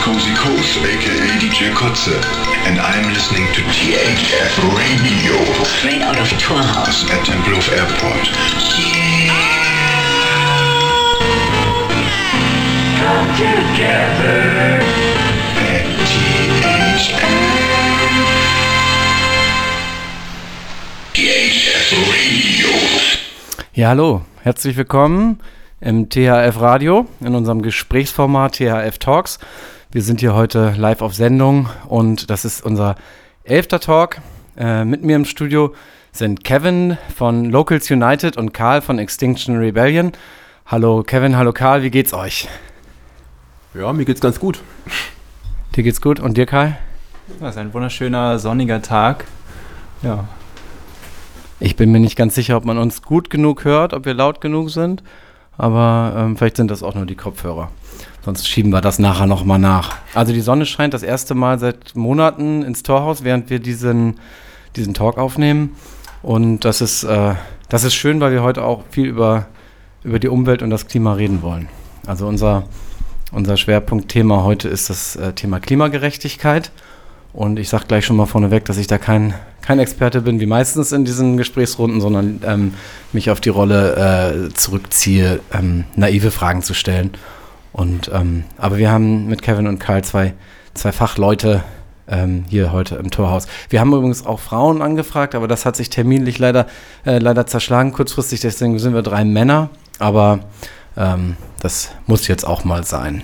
Cozy Coast, aka DJ Kotze, and I'm listening to THF Radio. Straight out of Tour House at Tempelhof Airport. Yeah. Come together at THF. THF Radio. Ja, hallo, herzlich willkommen im THF Radio, in unserem Gesprächsformat THF Talks. Wir sind hier heute live auf Sendung und das ist unser elfter Talk. Äh, mit mir im Studio sind Kevin von Locals United und Karl von Extinction Rebellion. Hallo Kevin, hallo Karl, wie geht's euch? Ja, mir geht's ganz gut. Dir geht's gut und dir, Karl? Das ist ein wunderschöner sonniger Tag. Ja. Ich bin mir nicht ganz sicher, ob man uns gut genug hört, ob wir laut genug sind aber ähm, vielleicht sind das auch nur die Kopfhörer. Sonst schieben wir das nachher nochmal nach. Also die Sonne scheint das erste Mal seit Monaten ins Torhaus, während wir diesen, diesen Talk aufnehmen. Und das ist, äh, das ist schön, weil wir heute auch viel über, über die Umwelt und das Klima reden wollen. Also unser, unser Schwerpunktthema heute ist das äh, Thema Klimagerechtigkeit. Und ich sage gleich schon mal vorneweg, dass ich da kein, kein Experte bin, wie meistens in diesen Gesprächsrunden, sondern ähm, mich auf die Rolle äh, zurückziehe, ähm, naive Fragen zu stellen. Und, ähm, aber wir haben mit Kevin und Karl zwei, zwei Fachleute ähm, hier heute im Torhaus. Wir haben übrigens auch Frauen angefragt, aber das hat sich terminlich leider, äh, leider zerschlagen kurzfristig, deswegen sind wir drei Männer. Aber ähm, das muss jetzt auch mal sein.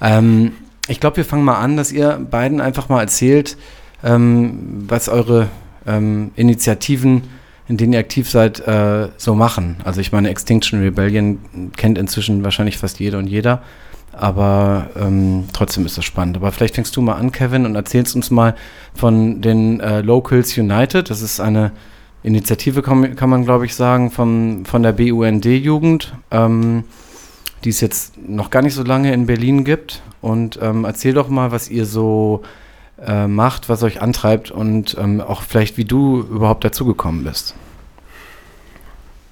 Ähm, ich glaube, wir fangen mal an, dass ihr beiden einfach mal erzählt, was eure ähm, Initiativen, in denen ihr aktiv seid, äh, so machen. Also ich meine, Extinction Rebellion kennt inzwischen wahrscheinlich fast jeder und jeder, aber ähm, trotzdem ist das spannend. Aber vielleicht fängst du mal an, Kevin, und erzählst uns mal von den äh, Locals United. Das ist eine Initiative, kann, kann man glaube ich sagen, vom, von der BUND-Jugend, ähm, die es jetzt noch gar nicht so lange in Berlin gibt. Und ähm, erzähl doch mal, was ihr so äh, macht, was euch antreibt und ähm, auch vielleicht, wie du überhaupt dazugekommen bist.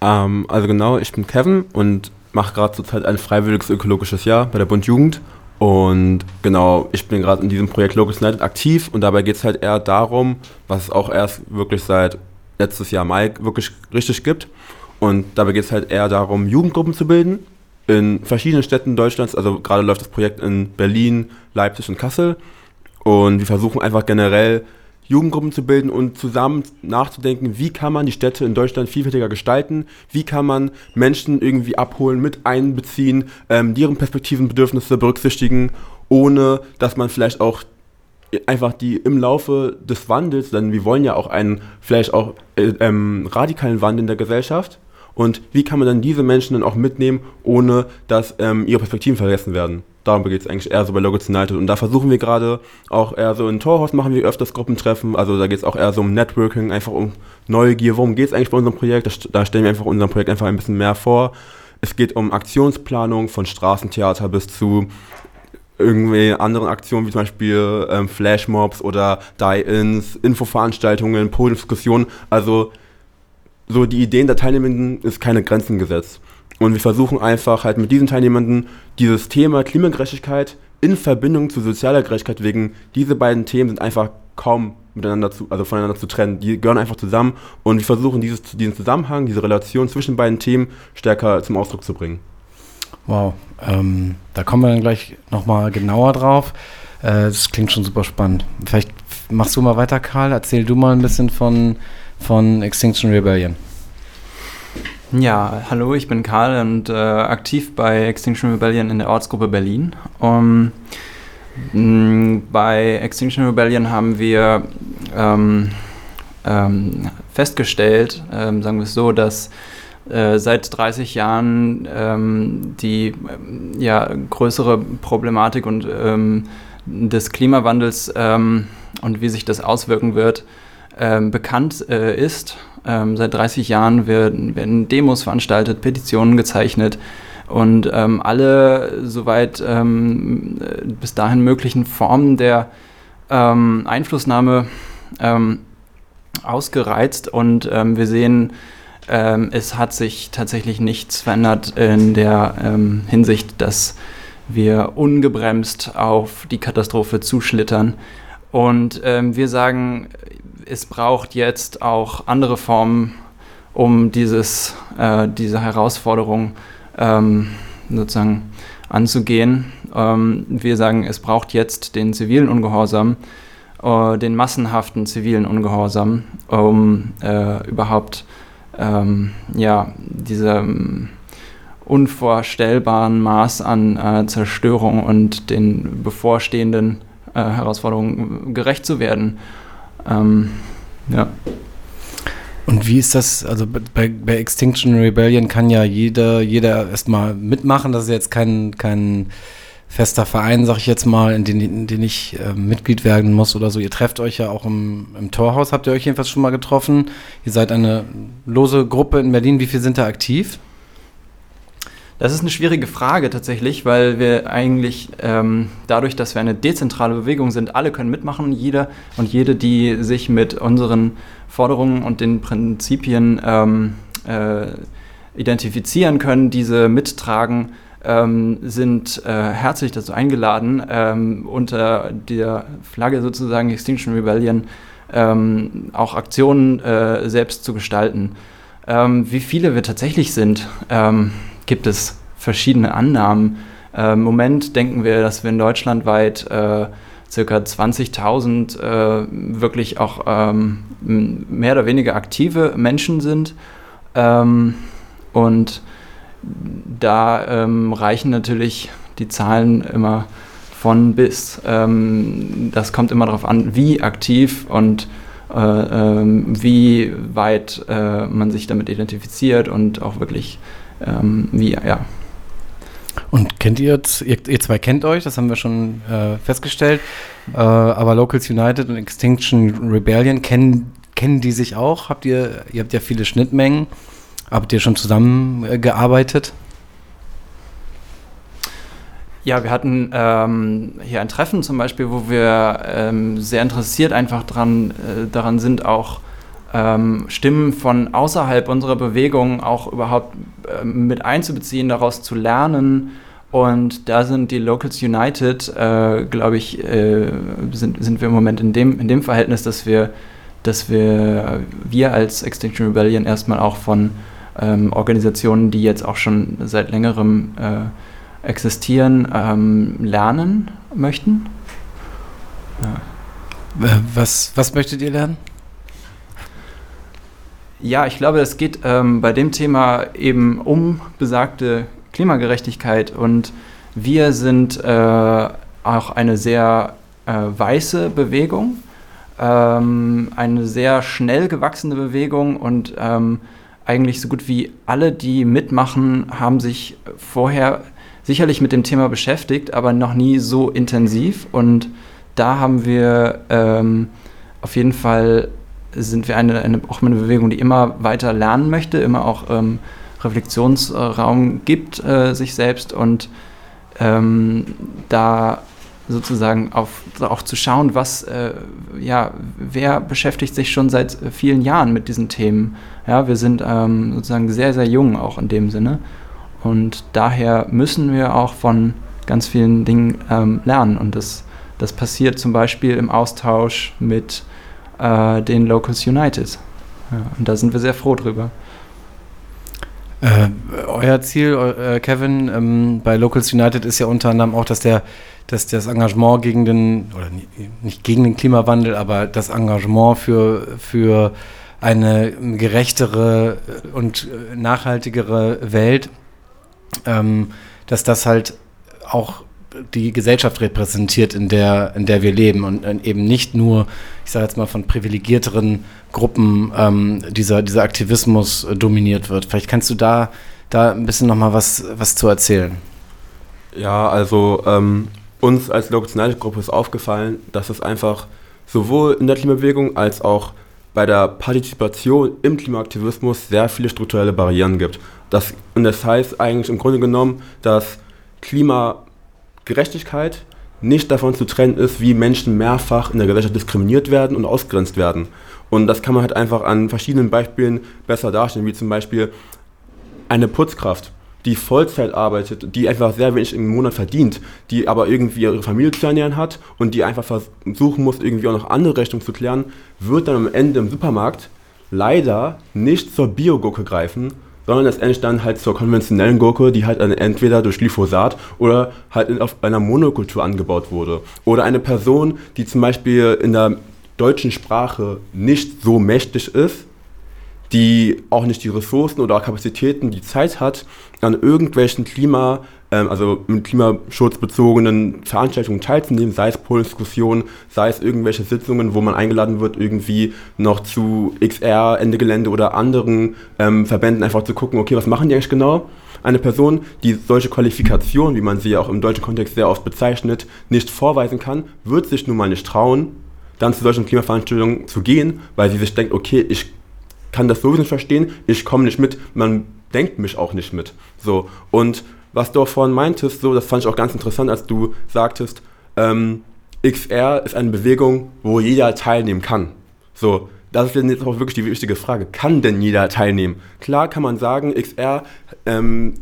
Ähm, also genau, ich bin Kevin und mache gerade zurzeit ein freiwilliges ökologisches Jahr bei der Bund Jugend. Und genau, ich bin gerade in diesem Projekt Locus United aktiv und dabei geht es halt eher darum, was es auch erst wirklich seit letztes Jahr Mai wirklich richtig gibt. Und dabei geht es halt eher darum, Jugendgruppen zu bilden in verschiedenen Städten Deutschlands. Also gerade läuft das Projekt in Berlin, Leipzig und Kassel. Und wir versuchen einfach generell Jugendgruppen zu bilden und zusammen nachzudenken, wie kann man die Städte in Deutschland vielfältiger gestalten, wie kann man Menschen irgendwie abholen, mit einbeziehen, ähm, deren Perspektiven, Bedürfnisse berücksichtigen, ohne dass man vielleicht auch einfach die im Laufe des Wandels, denn wir wollen ja auch einen vielleicht auch äh, ähm, radikalen Wandel in der Gesellschaft, und wie kann man dann diese Menschen dann auch mitnehmen, ohne dass ähm, ihre Perspektiven vergessen werden. Darum geht es eigentlich eher so bei Logos United. Und da versuchen wir gerade auch eher so in Torhaus machen wir öfters Gruppentreffen. Also da geht es auch eher so um Networking, einfach um Neugier. Worum geht es eigentlich bei unserem Projekt? Da stellen wir einfach unserem Projekt einfach ein bisschen mehr vor. Es geht um Aktionsplanung von Straßentheater bis zu irgendwie anderen Aktionen, wie zum Beispiel ähm, Flashmobs oder Die-Ins, Infoveranstaltungen, Podiumsdiskussionen. Also so die Ideen der Teilnehmenden ist keine Grenzen gesetzt. Und wir versuchen einfach halt mit diesen Teilnehmenden dieses Thema Klimagerechtigkeit in Verbindung zu sozialer Gerechtigkeit wegen diese beiden Themen sind einfach kaum miteinander zu, also voneinander zu trennen. Die gehören einfach zusammen und wir versuchen dieses, diesen Zusammenhang, diese Relation zwischen beiden Themen stärker zum Ausdruck zu bringen. Wow, ähm, da kommen wir dann gleich nochmal genauer drauf. Äh, das klingt schon super spannend. Vielleicht machst du mal weiter, Karl. Erzähl du mal ein bisschen von von Extinction Rebellion. Ja, hallo, ich bin Karl und äh, aktiv bei Extinction Rebellion in der Ortsgruppe Berlin. Um, bei Extinction Rebellion haben wir ähm, ähm, festgestellt, ähm, sagen wir es so, dass äh, seit 30 Jahren ähm, die ja, größere Problematik und ähm, des Klimawandels ähm, und wie sich das auswirken wird, bekannt äh, ist. Ähm, seit 30 Jahren werden, werden, Demos veranstaltet, Petitionen gezeichnet und ähm, alle soweit ähm, bis dahin möglichen Formen der ähm, Einflussnahme ähm, ausgereizt und wir sehen, es hat sich tatsächlich nichts verändert in der Hinsicht, dass wir ungebremst auf die Katastrophe zuschlittern. Und ähm, wir sagen, es braucht jetzt auch andere Formen, um dieses, äh, diese Herausforderung ähm, sozusagen anzugehen. Ähm, wir sagen, es braucht jetzt den zivilen Ungehorsam, äh, den massenhaften zivilen Ungehorsam, um äh, überhaupt ähm, ja, diesem unvorstellbaren Maß an äh, Zerstörung und den bevorstehenden äh, Herausforderungen gerecht zu werden. Ähm, ja. Und wie ist das? Also bei, bei Extinction Rebellion kann ja jeder, jeder erstmal mitmachen. Das ist jetzt kein, kein fester Verein, sag ich jetzt mal, in den, in den ich äh, Mitglied werden muss oder so. Ihr trefft euch ja auch im, im Torhaus. Habt ihr euch jedenfalls schon mal getroffen? Ihr seid eine lose Gruppe in Berlin. Wie viel sind da aktiv? Das ist eine schwierige Frage tatsächlich, weil wir eigentlich ähm, dadurch, dass wir eine dezentrale Bewegung sind, alle können mitmachen, jeder und jede, die sich mit unseren Forderungen und den Prinzipien ähm, äh, identifizieren können, diese mittragen, ähm, sind äh, herzlich dazu eingeladen, ähm, unter der Flagge sozusagen Extinction Rebellion ähm, auch Aktionen äh, selbst zu gestalten. Ähm, wie viele wir tatsächlich sind, gibt es verschiedene Annahmen. Äh, Im Moment denken wir, dass wir in Deutschland weit äh, circa 20.000 äh, wirklich auch ähm, mehr oder weniger aktive Menschen sind. Ähm, und da ähm, reichen natürlich die Zahlen immer von bis. Ähm, das kommt immer darauf an, wie aktiv und äh, ähm, wie weit äh, man sich damit identifiziert und auch wirklich ähm, wie, ja. Und kennt ihr jetzt, ihr, ihr, zwei kennt euch, das haben wir schon äh, festgestellt, äh, aber Locals United und Extinction Rebellion, kennen, kennen die sich auch? Habt ihr, ihr habt ja viele Schnittmengen, habt ihr schon zusammengearbeitet? Ja, wir hatten ähm, hier ein Treffen zum Beispiel, wo wir ähm, sehr interessiert einfach dran, äh, daran sind, auch ähm, Stimmen von außerhalb unserer Bewegung auch überhaupt äh, mit einzubeziehen, daraus zu lernen. Und da sind die Locals United, äh, glaube ich, äh, sind, sind wir im Moment in dem, in dem Verhältnis, dass wir, dass wir, wir als Extinction Rebellion erstmal auch von ähm, Organisationen, die jetzt auch schon seit längerem äh, existieren, ähm, lernen möchten. Ja. Was, was möchtet ihr lernen? Ja, ich glaube, es geht ähm, bei dem Thema eben um besagte Klimagerechtigkeit und wir sind äh, auch eine sehr äh, weiße Bewegung, ähm, eine sehr schnell gewachsene Bewegung und ähm, eigentlich so gut wie alle, die mitmachen, haben sich vorher sicherlich mit dem Thema beschäftigt, aber noch nie so intensiv und da haben wir ähm, auf jeden Fall sind wir eine, eine, auch eine Bewegung, die immer weiter lernen möchte, immer auch ähm, Reflexionsraum gibt äh, sich selbst und ähm, da sozusagen auf, auch zu schauen, was, äh, ja, wer beschäftigt sich schon seit vielen Jahren mit diesen Themen. Ja, wir sind ähm, sozusagen sehr, sehr jung auch in dem Sinne und daher müssen wir auch von ganz vielen Dingen ähm, lernen und das, das passiert zum Beispiel im Austausch mit äh, den Locals United. Ja, und da sind wir sehr froh drüber. Äh, euer Ziel, äh, Kevin, ähm, bei Locals United ist ja unter anderem auch, dass der, dass das Engagement gegen den, oder nicht gegen den Klimawandel, aber das Engagement für, für eine gerechtere und nachhaltigere Welt, ähm, dass das halt auch die Gesellschaft repräsentiert, in der, in der wir leben und, eben nicht nur, ich sage jetzt mal, von privilegierteren Gruppen ähm, dieser, dieser Aktivismus äh, dominiert wird. Vielleicht kannst du da, da ein bisschen nochmal was, was zu erzählen. Ja, also ähm, uns als United Gruppe ist aufgefallen, dass es einfach sowohl in der Klimabewegung als auch bei der Partizipation im Klimaaktivismus sehr viele strukturelle Barrieren gibt. Das, und das heißt eigentlich im Grunde genommen, dass Klima Gerechtigkeit nicht davon zu trennen ist, wie Menschen mehrfach in der Gesellschaft diskriminiert werden und ausgrenzt werden. Und das kann man halt einfach an verschiedenen Beispielen besser darstellen, wie zum Beispiel eine Putzkraft, die Vollzeit arbeitet, die einfach sehr wenig im Monat verdient, die aber irgendwie ihre Familie zu ernähren hat und die einfach versuchen muss, irgendwie auch noch andere Rechnungen zu klären, wird dann am Ende im Supermarkt leider nicht zur Biogurke greifen, sondern letztendlich dann halt zur konventionellen Gurke, die halt entweder durch Glyphosat oder halt auf einer Monokultur angebaut wurde. Oder eine Person, die zum Beispiel in der deutschen Sprache nicht so mächtig ist, die auch nicht die Ressourcen oder Kapazitäten, die Zeit hat, an irgendwelchen Klima, ähm, also mit Klimaschutz bezogenen Veranstaltungen teilzunehmen, sei es Poldiskussionen, sei es irgendwelche Sitzungen, wo man eingeladen wird, irgendwie noch zu XR, Ende Gelände oder anderen ähm, Verbänden einfach zu gucken, okay, was machen die eigentlich genau? Eine Person, die solche Qualifikationen, wie man sie ja auch im deutschen Kontext sehr oft bezeichnet, nicht vorweisen kann, wird sich nun mal nicht trauen, dann zu solchen Klimaveranstaltungen zu gehen, weil sie sich denkt, okay, ich kann das sowieso nicht verstehen, ich komme nicht mit, man denkt mich auch nicht mit. So, und was du auch vorhin meintest, so, das fand ich auch ganz interessant, als du sagtest, ähm, XR ist eine Bewegung, wo jeder teilnehmen kann. So, das ist jetzt auch wirklich die wichtige Frage. Kann denn jeder teilnehmen? Klar kann man sagen, XR ähm,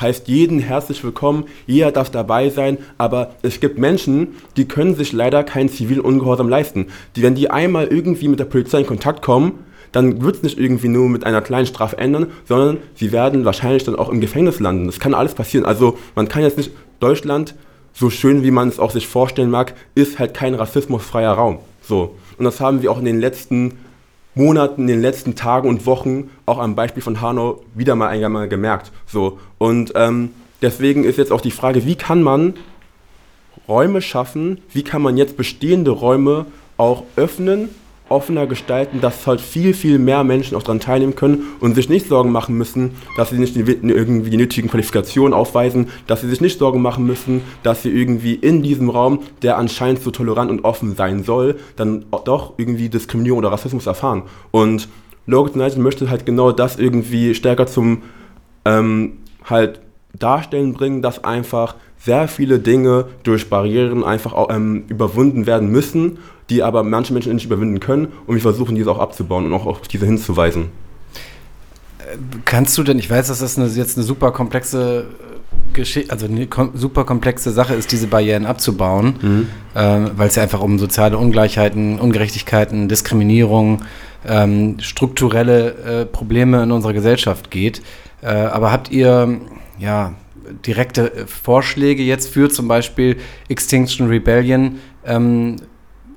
heißt jeden herzlich willkommen, jeder darf dabei sein, aber es gibt Menschen, die können sich leider keinen zivilen Ungehorsam leisten. Die, wenn die einmal irgendwie mit der Polizei in Kontakt kommen, dann wird es nicht irgendwie nur mit einer kleinen Strafe ändern, sondern sie werden wahrscheinlich dann auch im Gefängnis landen. Das kann alles passieren. Also man kann jetzt nicht, Deutschland, so schön wie man es auch sich vorstellen mag, ist halt kein rassismusfreier Raum. So. Und das haben wir auch in den letzten Monaten, in den letzten Tagen und Wochen auch am Beispiel von Hanau wieder mal einmal gemerkt. So. Und ähm, deswegen ist jetzt auch die Frage, wie kann man Räume schaffen, wie kann man jetzt bestehende Räume auch öffnen offener gestalten, dass halt viel, viel mehr Menschen auch daran teilnehmen können und sich nicht Sorgen machen müssen, dass sie nicht die, irgendwie die nötigen Qualifikationen aufweisen, dass sie sich nicht Sorgen machen müssen, dass sie irgendwie in diesem Raum, der anscheinend so tolerant und offen sein soll, dann doch irgendwie Diskriminierung oder Rassismus erfahren. Und Logos United möchte halt genau das irgendwie stärker zum ähm, halt darstellen bringen, dass einfach sehr viele Dinge durch Barrieren einfach ähm, überwunden werden müssen die aber manche Menschen nicht überwinden können und wir versuchen diese auch abzubauen und auch auf diese hinzuweisen. Kannst du denn, ich weiß, dass das eine, jetzt eine super komplexe äh, Geschichte, also eine kom super komplexe Sache ist, diese Barrieren abzubauen, mhm. ähm, weil es ja einfach um soziale Ungleichheiten, Ungerechtigkeiten, Diskriminierung, ähm, strukturelle äh, Probleme in unserer Gesellschaft geht. Äh, aber habt ihr, ja, direkte Vorschläge jetzt für zum Beispiel Extinction Rebellion, ähm,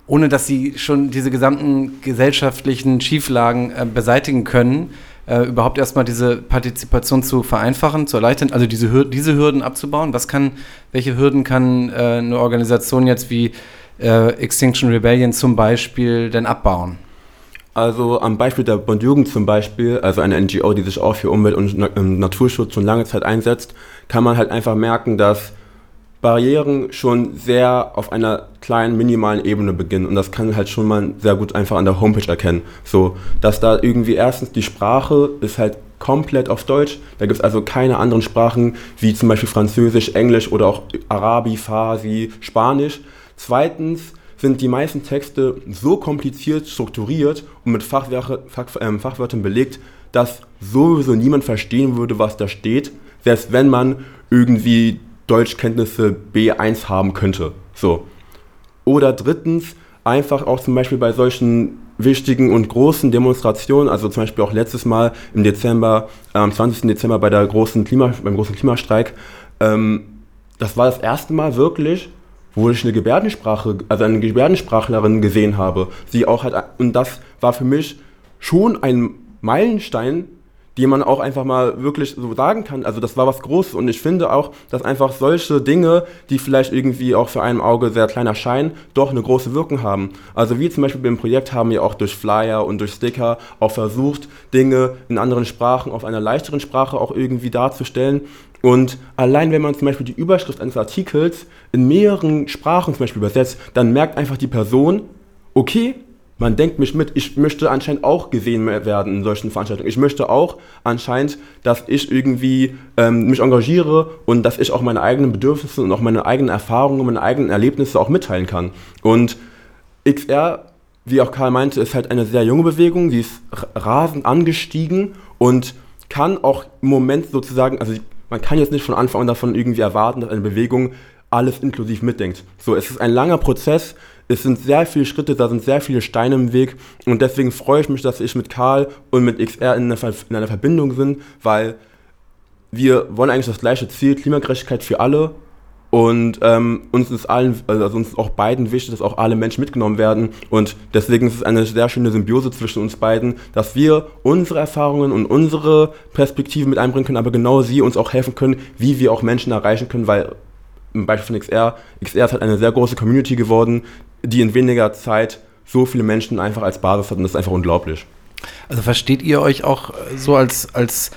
ohne dass sie schon diese gesamten gesellschaftlichen Schieflagen äh, beseitigen können, äh, überhaupt erstmal diese Partizipation zu vereinfachen, zu erleichtern, also diese, Hür diese Hürden abzubauen. Was kann, welche Hürden kann äh, eine Organisation jetzt wie äh, Extinction Rebellion zum Beispiel denn abbauen? Also am Beispiel der Bund Jugend zum Beispiel, also eine NGO, die sich auch für Umwelt- und Naturschutz schon lange Zeit einsetzt, kann man halt einfach merken, dass Barrieren schon sehr auf einer kleinen, minimalen Ebene beginnen. Und das kann halt schon mal sehr gut einfach an der Homepage erkennen. So, dass da irgendwie erstens die Sprache ist halt komplett auf Deutsch. Da gibt es also keine anderen Sprachen wie zum Beispiel Französisch, Englisch oder auch Arabi, Farsi, Spanisch. Zweitens sind die meisten Texte so kompliziert strukturiert und mit Fachwörter, Fach, äh, Fachwörtern belegt, dass sowieso niemand verstehen würde, was da steht, selbst wenn man irgendwie Deutschkenntnisse B1 haben könnte. So. Oder drittens, einfach auch zum Beispiel bei solchen wichtigen und großen Demonstrationen, also zum Beispiel auch letztes Mal im Dezember, am 20. Dezember bei der großen Klima, beim großen Klimastreik, ähm, das war das erste Mal wirklich, wo ich eine Gebärdensprache, also eine Gebärdensprachlerin gesehen habe. Sie auch hat, und das war für mich schon ein Meilenstein, die man auch einfach mal wirklich so sagen kann. Also das war was Großes und ich finde auch, dass einfach solche Dinge, die vielleicht irgendwie auch für ein Auge sehr klein erscheinen, doch eine große Wirkung haben. Also wie zum Beispiel beim Projekt haben wir auch durch Flyer und durch Sticker auch versucht, Dinge in anderen Sprachen, auf einer leichteren Sprache auch irgendwie darzustellen. Und allein wenn man zum Beispiel die Überschrift eines Artikels in mehreren Sprachen zum Beispiel übersetzt, dann merkt einfach die Person, okay, man denkt mich mit, ich möchte anscheinend auch gesehen werden in solchen Veranstaltungen. Ich möchte auch anscheinend, dass ich irgendwie ähm, mich engagiere und dass ich auch meine eigenen Bedürfnisse und auch meine eigenen Erfahrungen, meine eigenen Erlebnisse auch mitteilen kann. Und XR, wie auch Karl meinte, ist halt eine sehr junge Bewegung, sie ist rasend angestiegen und kann auch im Moment sozusagen, also man kann jetzt nicht von Anfang an davon irgendwie erwarten, dass eine Bewegung alles inklusiv mitdenkt. So, es ist ein langer Prozess, es sind sehr viele Schritte, da sind sehr viele Steine im Weg und deswegen freue ich mich, dass ich mit Karl und mit XR in einer, in einer Verbindung sind, weil wir wollen eigentlich das gleiche Ziel, Klimagerechtigkeit für alle und ähm, uns ist allen, also uns ist auch beiden wichtig, dass auch alle Menschen mitgenommen werden. Und deswegen ist es eine sehr schöne Symbiose zwischen uns beiden, dass wir unsere Erfahrungen und unsere Perspektiven mit einbringen können, aber genau sie uns auch helfen können, wie wir auch Menschen erreichen können, weil Beispiel von XR, XR ist halt eine sehr große Community geworden, die in weniger Zeit so viele Menschen einfach als Basis hat und das ist einfach unglaublich. Also versteht ihr euch auch so als, als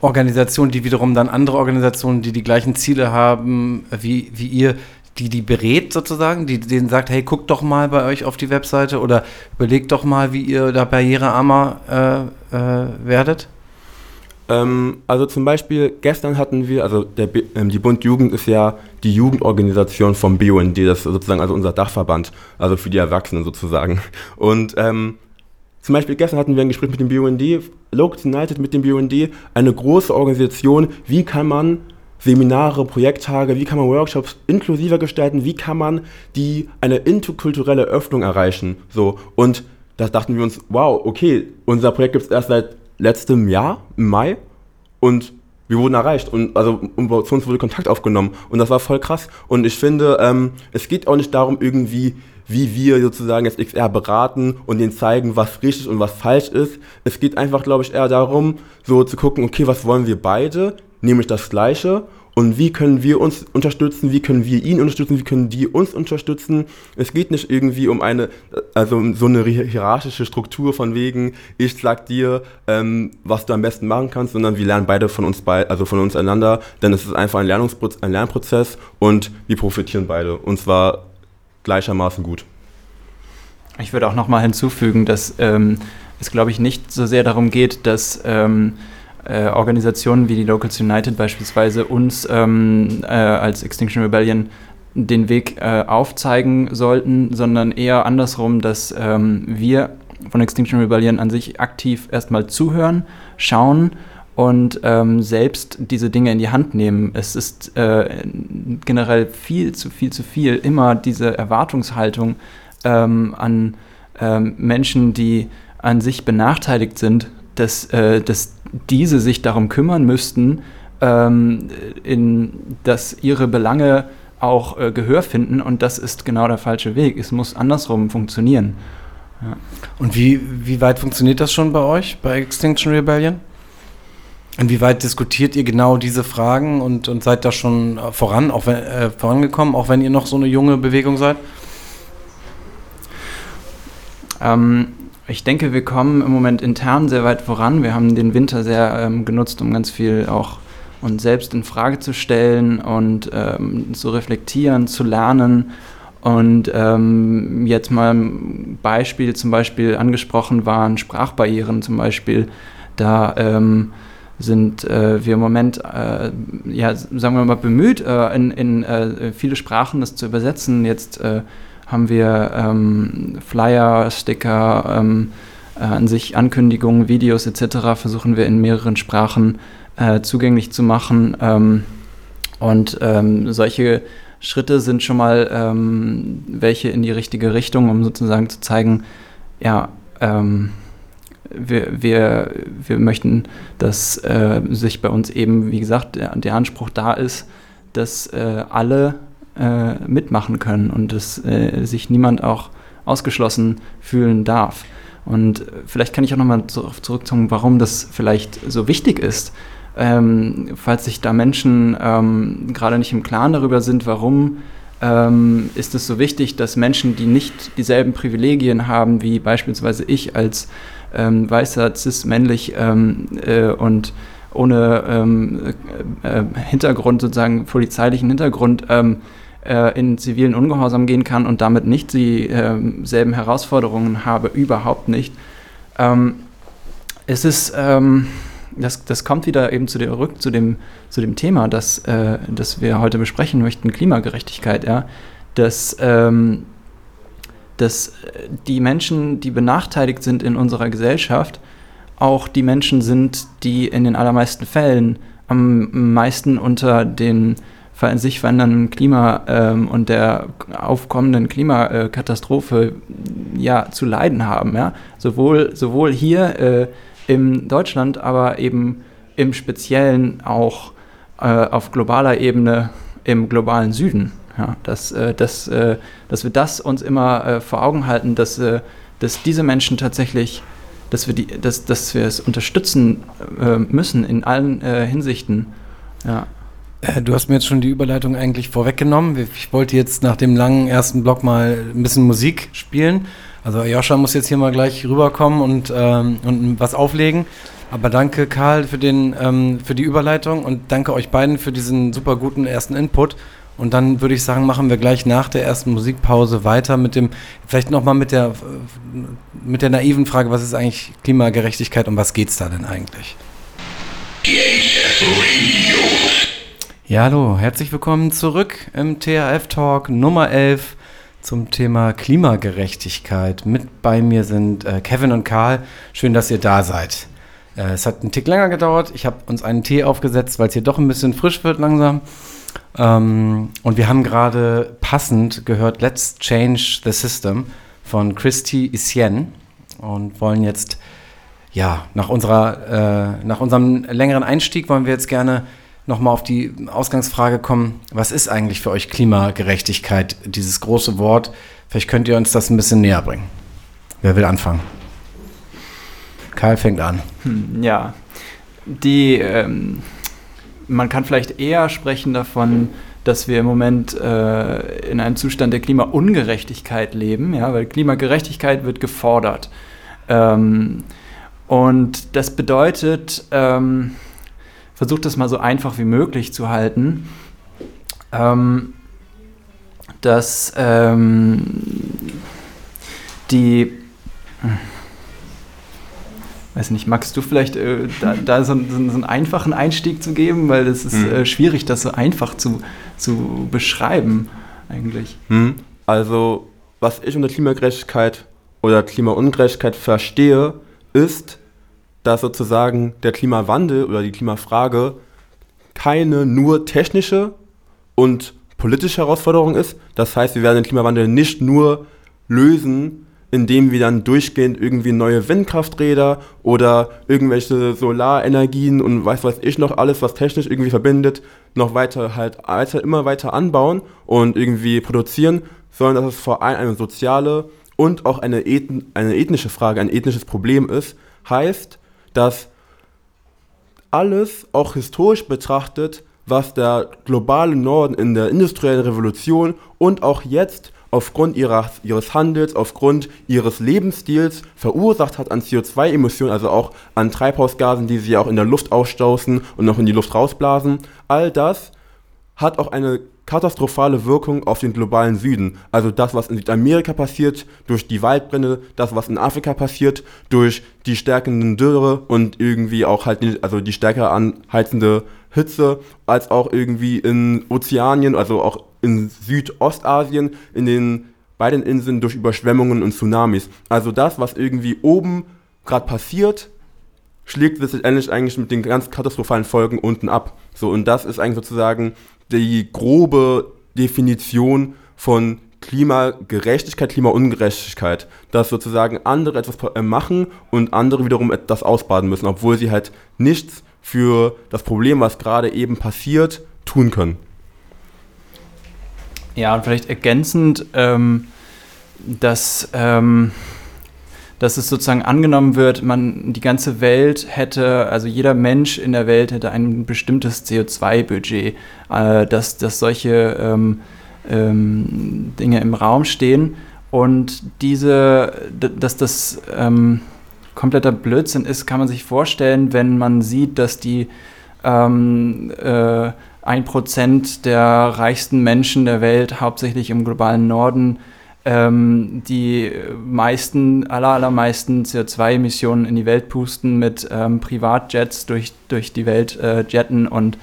Organisation, die wiederum dann andere Organisationen, die die gleichen Ziele haben wie, wie ihr, die die berät sozusagen, die denen sagt, hey, guckt doch mal bei euch auf die Webseite oder überlegt doch mal, wie ihr da barrierearmer äh, äh, werdet? Ähm, also zum Beispiel gestern hatten wir, also der, ähm, die Bund Jugend ist ja die Jugendorganisation vom BUND, das ist sozusagen also unser Dachverband, also für die Erwachsenen sozusagen. Und ähm, zum Beispiel gestern hatten wir ein Gespräch mit dem BUND, Locals United mit dem BUND, eine große Organisation. Wie kann man Seminare, Projekttage, wie kann man Workshops inklusiver gestalten, wie kann man die eine interkulturelle Öffnung erreichen. So und das dachten wir uns, wow, okay, unser Projekt gibt es erst seit letztem Jahr, im Mai, und wir wurden erreicht und also und zu uns wurde Kontakt aufgenommen und das war voll krass. Und ich finde, ähm, es geht auch nicht darum, irgendwie wie wir sozusagen jetzt XR beraten und ihnen zeigen, was richtig und was falsch ist. Es geht einfach, glaube ich, eher darum, so zu gucken, okay, was wollen wir beide, nämlich das Gleiche und wie können wir uns unterstützen, wie können wir ihn unterstützen, wie können die uns unterstützen. Es geht nicht irgendwie um eine, also so eine hierarchische Struktur von wegen, ich sag dir, ähm, was du am besten machen kannst, sondern wir lernen beide von uns bei, also von uns einander, denn es ist einfach ein, Lernungsprozess, ein Lernprozess und wir profitieren beide und zwar gleichermaßen gut. Ich würde auch nochmal hinzufügen, dass ähm, es, glaube ich, nicht so sehr darum geht, dass ähm, äh, Organisationen wie die Locals United beispielsweise uns ähm, äh, als Extinction Rebellion den Weg äh, aufzeigen sollten, sondern eher andersrum, dass ähm, wir von Extinction Rebellion an sich aktiv erstmal zuhören, schauen und ähm, selbst diese Dinge in die Hand nehmen. Es ist äh, generell viel zu viel zu viel, immer diese Erwartungshaltung ähm, an ähm, Menschen, die an sich benachteiligt sind, dass, äh, dass diese sich darum kümmern müssten, ähm, in, dass ihre Belange auch äh, Gehör finden und das ist genau der falsche Weg. Es muss andersrum funktionieren. Ja. Und wie, wie weit funktioniert das schon bei euch, bei Extinction Rebellion? Inwieweit diskutiert ihr genau diese Fragen und, und seid da schon voran, auch wenn, äh, vorangekommen, auch wenn ihr noch so eine junge Bewegung seid? Ähm, ich denke, wir kommen im Moment intern sehr weit voran. Wir haben den Winter sehr ähm, genutzt, um ganz viel auch uns selbst in Frage zu stellen und ähm, zu reflektieren, zu lernen. Und ähm, jetzt mal ein Beispiel zum Beispiel angesprochen waren Sprachbarrieren zum Beispiel. Da ähm, sind äh, wir im Moment, äh, ja, sagen wir mal, bemüht, äh, in, in äh, viele Sprachen das zu übersetzen. Jetzt äh, haben wir ähm, Flyer, Sticker, ähm, äh, an sich Ankündigungen, Videos etc. versuchen wir in mehreren Sprachen zugänglich zu machen. Ähm, und ähm, solche Schritte sind schon mal ähm, welche in die richtige Richtung, um sozusagen zu zeigen, ja, ähm, wir, wir, wir möchten, dass äh, sich bei uns eben, wie gesagt, der, der Anspruch da ist, dass äh, alle äh, mitmachen können und dass äh, sich niemand auch ausgeschlossen fühlen darf. Und vielleicht kann ich auch nochmal darauf zurückkommen, warum das vielleicht so wichtig ist. Ähm, falls sich da Menschen ähm, gerade nicht im Klaren darüber sind, warum ähm, ist es so wichtig, dass Menschen, die nicht dieselben Privilegien haben wie beispielsweise ich als ähm, weißer, cis-männlich ähm, äh, und ohne ähm, äh, äh, Hintergrund, sozusagen polizeilichen Hintergrund, äh, in zivilen Ungehorsam gehen kann und damit nicht dieselben ähm, Herausforderungen habe, überhaupt nicht. Ähm, es ist, das, das kommt wieder eben zu zurück zu dem, zu dem Thema, das, äh, das wir heute besprechen möchten, Klimagerechtigkeit, ja, dass ähm, dass die Menschen, die benachteiligt sind in unserer Gesellschaft, auch die Menschen sind, die in den allermeisten Fällen am meisten unter den sich verändernden Klima ähm, und der aufkommenden Klimakatastrophe ja, zu leiden haben. Ja? Sowohl, sowohl hier äh, in Deutschland, aber eben im Speziellen auch äh, auf globaler Ebene im globalen Süden. Ja, dass, äh, dass, äh, dass wir das uns immer äh, vor Augen halten, dass, äh, dass diese Menschen tatsächlich, dass wir, die, dass, dass wir es unterstützen müssen in allen Hinsichten. Ja. Du hast mir jetzt schon die Überleitung eigentlich vorweggenommen. Ich wollte jetzt nach dem langen ersten Block mal ein bisschen Musik spielen. Also Joscha muss jetzt hier mal gleich rüberkommen und, ähm, und was auflegen. Aber danke Karl für, den, ähm, für die Überleitung und danke euch beiden für diesen super guten ersten Input. Und dann würde ich sagen, machen wir gleich nach der ersten Musikpause weiter mit dem, vielleicht nochmal mit der, mit der naiven Frage, was ist eigentlich Klimagerechtigkeit und was geht es da denn eigentlich? Ja, hallo, herzlich willkommen zurück im THF Talk Nummer 11 zum Thema Klimagerechtigkeit. Mit bei mir sind äh, Kevin und Karl. Schön, dass ihr da seid. Äh, es hat einen Tick länger gedauert. Ich habe uns einen Tee aufgesetzt, weil es hier doch ein bisschen frisch wird langsam. Ähm, und wir haben gerade passend gehört Let's Change the System von Christy Etienne und wollen jetzt, ja, nach, unserer, äh, nach unserem längeren Einstieg wollen wir jetzt gerne nochmal auf die Ausgangsfrage kommen. Was ist eigentlich für euch Klimagerechtigkeit, dieses große Wort? Vielleicht könnt ihr uns das ein bisschen näher bringen. Wer will anfangen? Karl fängt an. Hm, ja, die, ähm, man kann vielleicht eher sprechen davon, dass wir im Moment äh, in einem Zustand der Klimaungerechtigkeit leben, ja, weil Klimagerechtigkeit wird gefordert. Ähm, und das bedeutet, ähm, versucht das mal so einfach wie möglich zu halten, ähm, dass ähm, die weiß nicht, magst du vielleicht äh, da, da so, so, einen einfachen Einstieg zu geben, weil es ist hm. äh, schwierig, das so einfach zu, zu beschreiben eigentlich. Hm. Also, was ich unter Klimagerechtigkeit oder Klimaungerechtigkeit verstehe, ist, dass sozusagen der Klimawandel oder die Klimafrage keine nur technische und politische Herausforderung ist. Das heißt, wir werden den Klimawandel nicht nur lösen, indem wir dann durchgehend irgendwie neue Windkrafträder oder irgendwelche Solarenergien und weiß was ich noch alles, was technisch irgendwie verbindet, noch weiter halt weiter, immer weiter anbauen und irgendwie produzieren, sondern dass es vor allem eine soziale und auch eine, Eth eine ethnische Frage, ein ethnisches Problem ist, heißt, dass alles auch historisch betrachtet, was der globale Norden in der industriellen Revolution und auch jetzt aufgrund ihrer, ihres Handels, aufgrund ihres Lebensstils verursacht hat an CO2-Emissionen, also auch an Treibhausgasen, die sie auch in der Luft ausstoßen und noch in die Luft rausblasen. All das hat auch eine katastrophale Wirkung auf den globalen Süden. Also das, was in Südamerika passiert, durch die Waldbrände, das, was in Afrika passiert, durch die stärkenden Dürre und irgendwie auch halt, also die stärker anheizende Hitze, als auch irgendwie in Ozeanien, also auch in Südostasien, in den beiden Inseln durch Überschwemmungen und Tsunamis. Also das, was irgendwie oben gerade passiert, schlägt letztendlich eigentlich mit den ganz katastrophalen Folgen unten ab. So, und das ist eigentlich sozusagen die grobe Definition von Klimagerechtigkeit, Klimaungerechtigkeit, dass sozusagen andere etwas äh, machen und andere wiederum etwas ausbaden müssen, obwohl sie halt nichts für das Problem, was gerade eben passiert, tun können. Ja, und vielleicht ergänzend, ähm, dass, ähm, dass es sozusagen angenommen wird, man die ganze Welt hätte, also jeder Mensch in der Welt hätte ein bestimmtes CO2-Budget, äh, dass, dass solche ähm, ähm, Dinge im Raum stehen. Und diese, dass das ähm, kompletter Blödsinn ist, kann man sich vorstellen, wenn man sieht, dass die ähm, äh, ein Prozent der reichsten Menschen der Welt, hauptsächlich im globalen Norden, ähm, die meisten, aller, allermeisten CO2-Emissionen in die Welt pusten mit ähm, Privatjets durch, durch die Welt äh, jetten und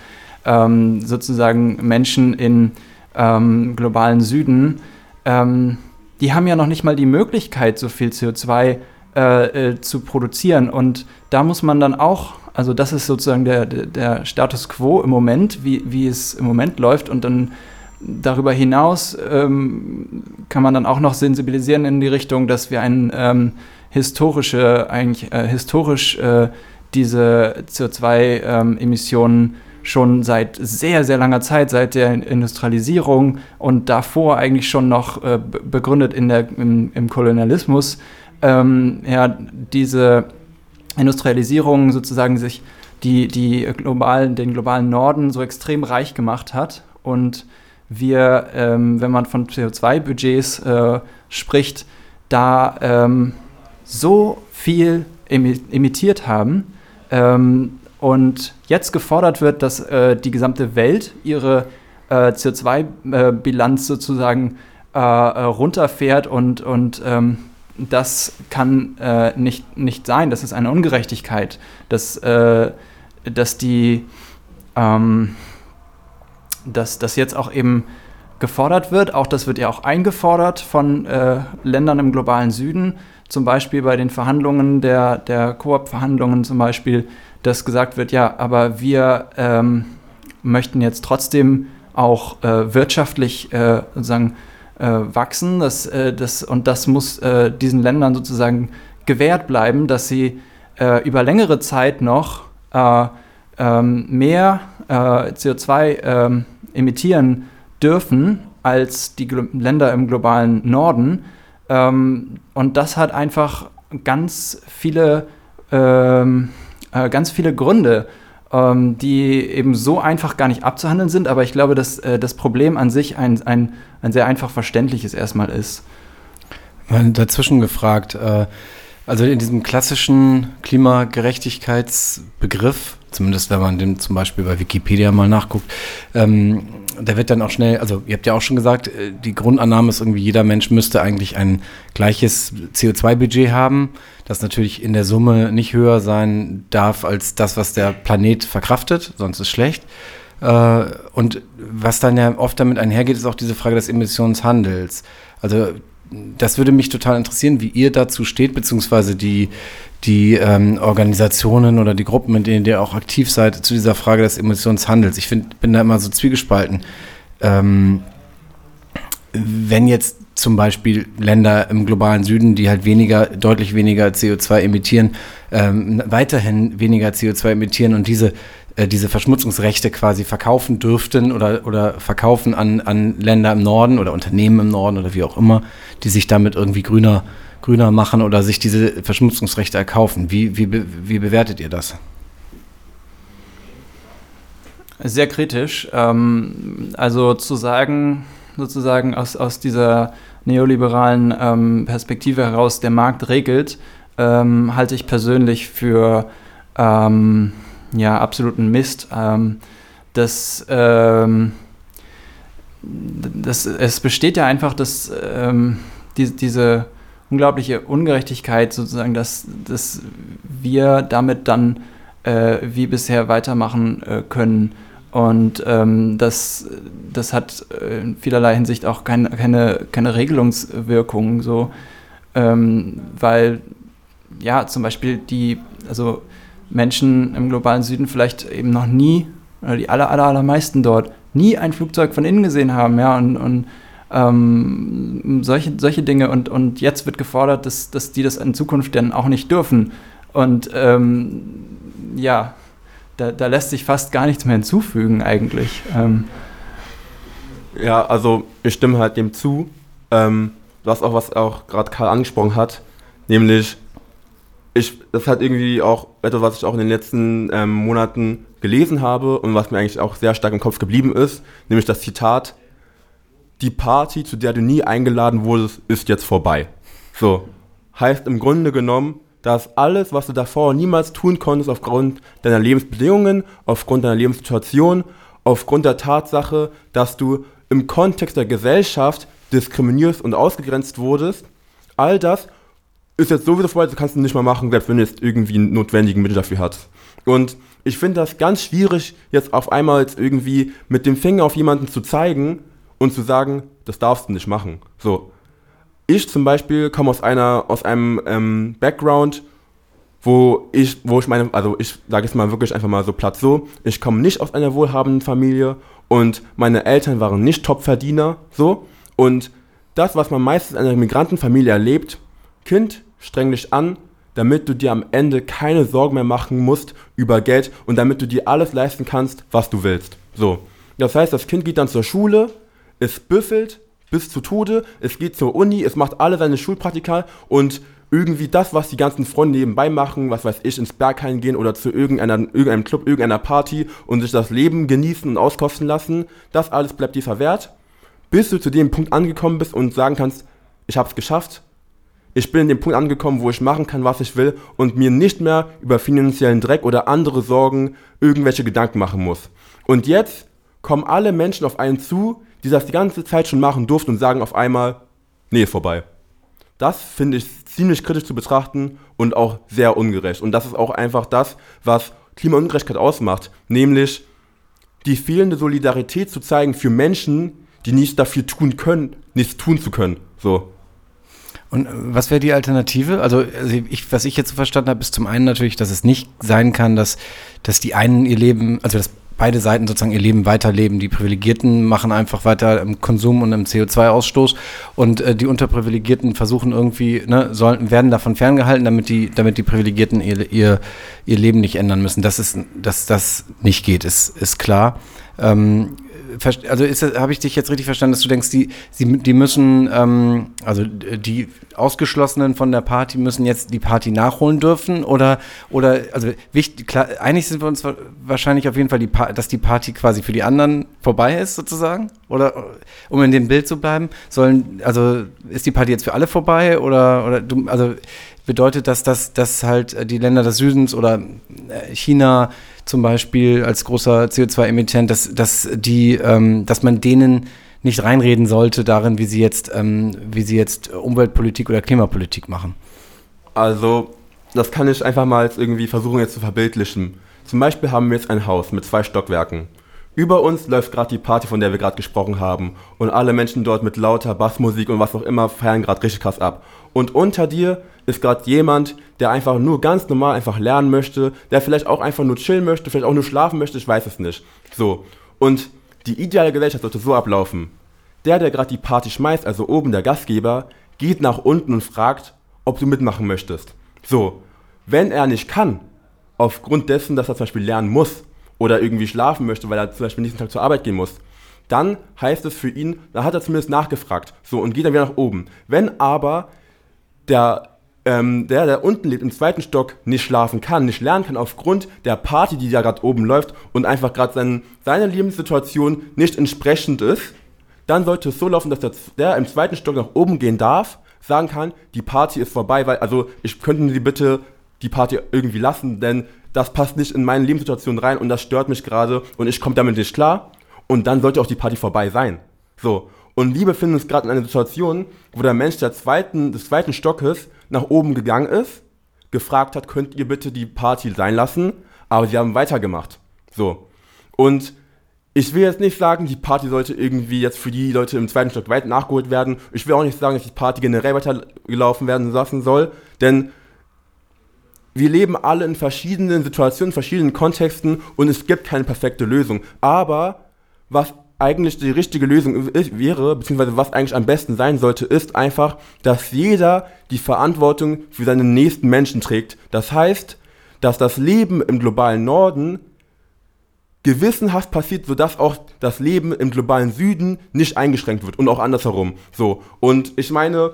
ähm, sozusagen Menschen in ähm, globalen Süden, ähm, die haben ja noch nicht mal die Möglichkeit, so viel CO2 äh, äh, zu produzieren. Und da muss man dann auch Also das ist sozusagen der, der, der Status quo im Moment, wie, wie es im Moment läuft. Und dann darüber hinaus ähm, kann man dann auch noch sensibilisieren in die Richtung, dass wir ein ähm, historische, eigentlich äh, historisch äh, diese CO2-Emissionen ähm, schon seit sehr, sehr langer Zeit, seit der Industrialisierung und davor eigentlich schon noch äh, begründet in der, im, im Kolonialismus, ähm, ja, diese Industrialisierung sozusagen sich die, die globalen, den globalen Norden so extrem reich gemacht hat und wir, ähm, wenn man von CO2-Budgets äh, spricht, da ähm, so viel emittiert haben ähm, und jetzt gefordert wird, dass äh, die gesamte Welt ihre äh, CO2-Bilanz sozusagen äh, äh, runterfährt und, und ähm, das kann äh, nicht, nicht sein. Das ist eine Ungerechtigkeit, dass, dass die ähm, dass das jetzt auch eben gefordert wird. Auch das wird ja auch eingefordert von äh, Ländern im globalen Süden, zum Beispiel bei den Verhandlungen der, der Koop-Verhandlungen zum Beispiel, dass gesagt wird, ja, aber wir ähm, möchten jetzt trotzdem auch äh, wirtschaftlich äh, sozusagen äh, wachsen. Das, äh, das, und das muss äh, diesen Ländern sozusagen gewährt bleiben, dass sie über längere Zeit noch ähm, mehr CO2 ähm, emittieren dürfen als die Glo Länder im globalen Norden. Ähm, und das hat einfach ganz viele, ähm, äh, ganz viele Gründe, ähm, die eben so einfach gar nicht abzuhandeln sind. Aber ich glaube, dass äh, das Problem an sich ein, ein, ein sehr einfach verständliches erstmal ist. Mal dazwischen gefragt, äh, also in diesem klassischen Klimagerechtigkeitsbegriff, zumindest wenn man den zum Beispiel bei Wikipedia mal nachguckt, ähm, da wird dann auch schnell, also ihr habt ja auch schon gesagt, äh, die Grundannahme ist irgendwie, jeder Mensch müsste eigentlich ein gleiches CO2-Budget haben, das natürlich in der Summe nicht höher sein darf als das, was der Planet verkraftet, sonst ist schlecht. Äh, und was dann ja oft damit einhergeht, ist auch diese Frage des Emissionshandels. Also das würde mich total interessieren, wie ihr dazu steht, beziehungsweise die, die ähm, Organisationen oder die Gruppen, in denen ihr auch aktiv seid, zu dieser Frage des Emissionshandels. Ich find, bin da immer so zwiegespalten. Ähm, wenn jetzt zum Beispiel Länder im globalen Süden, die halt weniger, deutlich weniger CO2 emittieren, ähm, weiterhin weniger CO2 emittieren und diese äh, diese Verschmutzungsrechte quasi verkaufen dürften oder, oder verkaufen an, an Länder im Norden oder Unternehmen im Norden oder wie auch immer, die sich damit irgendwie grüner, grüner machen oder sich diese Verschmutzungsrechte erkaufen. Wie, wie, wie bewertet ihr das? Sehr kritisch. Ähm, also zu sagen, sozusagen aus, aus dieser neoliberalen ähm, Perspektive heraus, der Markt regelt, ähm, halte ich persönlich für ähm, ja, absoluten Mist. Ähm, das, ähm, das, es besteht ja einfach dass ähm, die, diese unglaubliche Ungerechtigkeit sozusagen, dass, dass wir damit dann äh, wie bisher weitermachen äh, können. Und ähm, das, das hat äh, in vielerlei Hinsicht auch kein, keine, keine Regelungswirkung, so, ähm, weil ja zum Beispiel die, also Menschen im globalen Süden vielleicht eben noch nie, oder die aller, aller, allermeisten dort, nie ein Flugzeug von innen gesehen haben, ja, und, und ähm, solche, solche Dinge. Und, und jetzt wird gefordert, dass, dass die das in Zukunft dann auch nicht dürfen. Und ähm, ja, da, da lässt sich fast gar nichts mehr hinzufügen eigentlich. Ähm. Ja, also ich stimme halt dem zu. Ähm, das auch, was auch gerade Karl angesprochen hat, nämlich ich, das hat irgendwie auch etwas, was ich auch in den letzten ähm, Monaten gelesen habe und was mir eigentlich auch sehr stark im Kopf geblieben ist, nämlich das Zitat, die Party, zu der du nie eingeladen wurdest, ist jetzt vorbei. So, heißt im Grunde genommen, dass alles, was du davor niemals tun konntest aufgrund deiner Lebensbedingungen, aufgrund deiner Lebenssituation, aufgrund der Tatsache, dass du im Kontext der Gesellschaft diskriminiert und ausgegrenzt wurdest, all das ist jetzt sowieso vorbei, das kannst du nicht mal machen, selbst wenn du jetzt irgendwie einen notwendigen Mittel dafür hast. Und ich finde das ganz schwierig, jetzt auf einmal jetzt irgendwie mit dem Finger auf jemanden zu zeigen und zu sagen, das darfst du nicht machen. So. Ich zum Beispiel komme aus einer, aus einem ähm, Background, wo ich, wo ich meine, also ich sage jetzt mal wirklich einfach mal so platt so, ich komme nicht aus einer wohlhabenden Familie und meine Eltern waren nicht Topverdiener, so. Und das, was man meistens in einer Migrantenfamilie erlebt, Kind, streng dich an, damit du dir am Ende keine Sorgen mehr machen musst über Geld und damit du dir alles leisten kannst, was du willst. So. Das heißt, das Kind geht dann zur Schule, es büffelt bis zu Tode, es geht zur Uni, es macht alle seine Schulpraktika und irgendwie das, was die ganzen Freunde nebenbei machen, was weiß ich, ins Berghain gehen oder zu irgendeiner, irgendeinem Club, irgendeiner Party und sich das Leben genießen und auskosten lassen, das alles bleibt dir verwehrt, bis du zu dem Punkt angekommen bist und sagen kannst, ich habe es geschafft, ich bin in dem Punkt angekommen, wo ich machen kann, was ich will und mir nicht mehr über finanziellen Dreck oder andere Sorgen irgendwelche Gedanken machen muss. Und jetzt kommen alle Menschen auf einen zu, die das die ganze Zeit schon machen durften und sagen auf einmal, nee, vorbei. Das finde ich ziemlich kritisch zu betrachten und auch sehr ungerecht. Und das ist auch einfach das, was Klimaungerechtigkeit ausmacht, nämlich die fehlende Solidarität zu zeigen für Menschen, die nichts dafür tun können, nichts tun zu können. So. Und äh, was wäre die Alternative? Also, also ich, was ich jetzt so verstanden habe, ist zum einen natürlich, dass es nicht sein kann, dass, dass die einen ihr Leben, also dass beide Seiten sozusagen ihr Leben weiterleben. Die Privilegierten machen einfach weiter im Konsum und im CO2-Ausstoß und äh, die Unterprivilegierten versuchen irgendwie, ne, sollen, werden davon ferngehalten, damit die, damit die Privilegierten ihr, ihr, ihr Leben nicht ändern müssen. Dass, es, dass das nicht geht, ist, ist klar. Ähm, also habe ich dich jetzt richtig verstanden, dass du denkst, die, die, die müssen, ähm, also die Ausgeschlossenen von der Party müssen jetzt die Party nachholen dürfen oder, oder also wichtig, klar, einig sind wir uns wahrscheinlich auf jeden Fall, die dass die Party quasi für die anderen vorbei ist sozusagen? Oder um in dem Bild zu bleiben, sollen, also ist die Party jetzt für alle vorbei oder, oder du, also bedeutet das, dass, dass halt die Länder des Südens oder äh, China zum Beispiel als großer CO2-Emittent, dass, dass, ähm, dass man denen nicht reinreden sollte darin, wie sie jetzt, ähm, wie sie jetzt Umweltpolitik oder Klimapolitik machen. Also, das kann ich einfach mal irgendwie versuchen jetzt zu verbildlichen. Zum Beispiel haben wir jetzt ein Haus mit zwei Stockwerken. Über uns läuft gerade die Party, von der wir gerade gesprochen haben. Und alle Menschen dort mit lauter Bassmusik und was auch immer feiern gerade richtig krass ab. Und unter dir ist gerade jemand, der einfach nur ganz normal einfach lernen möchte, der vielleicht auch einfach nur chillen möchte, vielleicht auch nur schlafen möchte, ich weiß es nicht. So. Und die ideale Gesellschaft sollte so ablaufen. Der, der gerade die Party schmeißt, also oben der Gastgeber, geht nach unten und fragt, ob du mitmachen möchtest. So. Wenn er nicht kann, aufgrund dessen, dass er zum Beispiel lernen muss oder irgendwie schlafen möchte, weil er zum Beispiel nächsten Tag zur Arbeit gehen muss, dann heißt es für ihn, da hat er zumindest nachgefragt. So, und geht dann wieder nach oben. Wenn aber der, ähm, der, der unten lebt, im zweiten Stock, nicht schlafen kann, nicht lernen kann, aufgrund der Party, die da gerade oben läuft und einfach gerade sein, seine Lebenssituation nicht entsprechend ist, dann sollte es so laufen, dass der, der im zweiten Stock nach oben gehen darf, sagen kann, die Party ist vorbei, weil, also ich könnten Sie bitte die Party irgendwie lassen, denn das passt nicht in meine Lebenssituation rein und das stört mich gerade und ich komme damit nicht klar. Und dann sollte auch die Party vorbei sein. So. Und wir befinden uns gerade in einer Situation, wo der Mensch der zweiten, des zweiten Stockes nach oben gegangen ist, gefragt hat, könnt ihr bitte die Party sein lassen, aber sie haben weitergemacht. So. Und ich will jetzt nicht sagen, die Party sollte irgendwie jetzt für die Leute im zweiten Stock weit nachgeholt werden. Ich will auch nicht sagen, dass die Party generell weitergelaufen werden lassen soll, denn wir leben alle in verschiedenen Situationen, in verschiedenen Kontexten und es gibt keine perfekte Lösung. Aber was eigentlich die richtige Lösung ist, wäre, beziehungsweise was eigentlich am besten sein sollte, ist einfach, dass jeder die Verantwortung für seinen nächsten Menschen trägt. Das heißt, dass das Leben im globalen Norden gewissenhaft passiert, sodass auch das Leben im globalen Süden nicht eingeschränkt wird und auch andersherum. So. Und ich meine,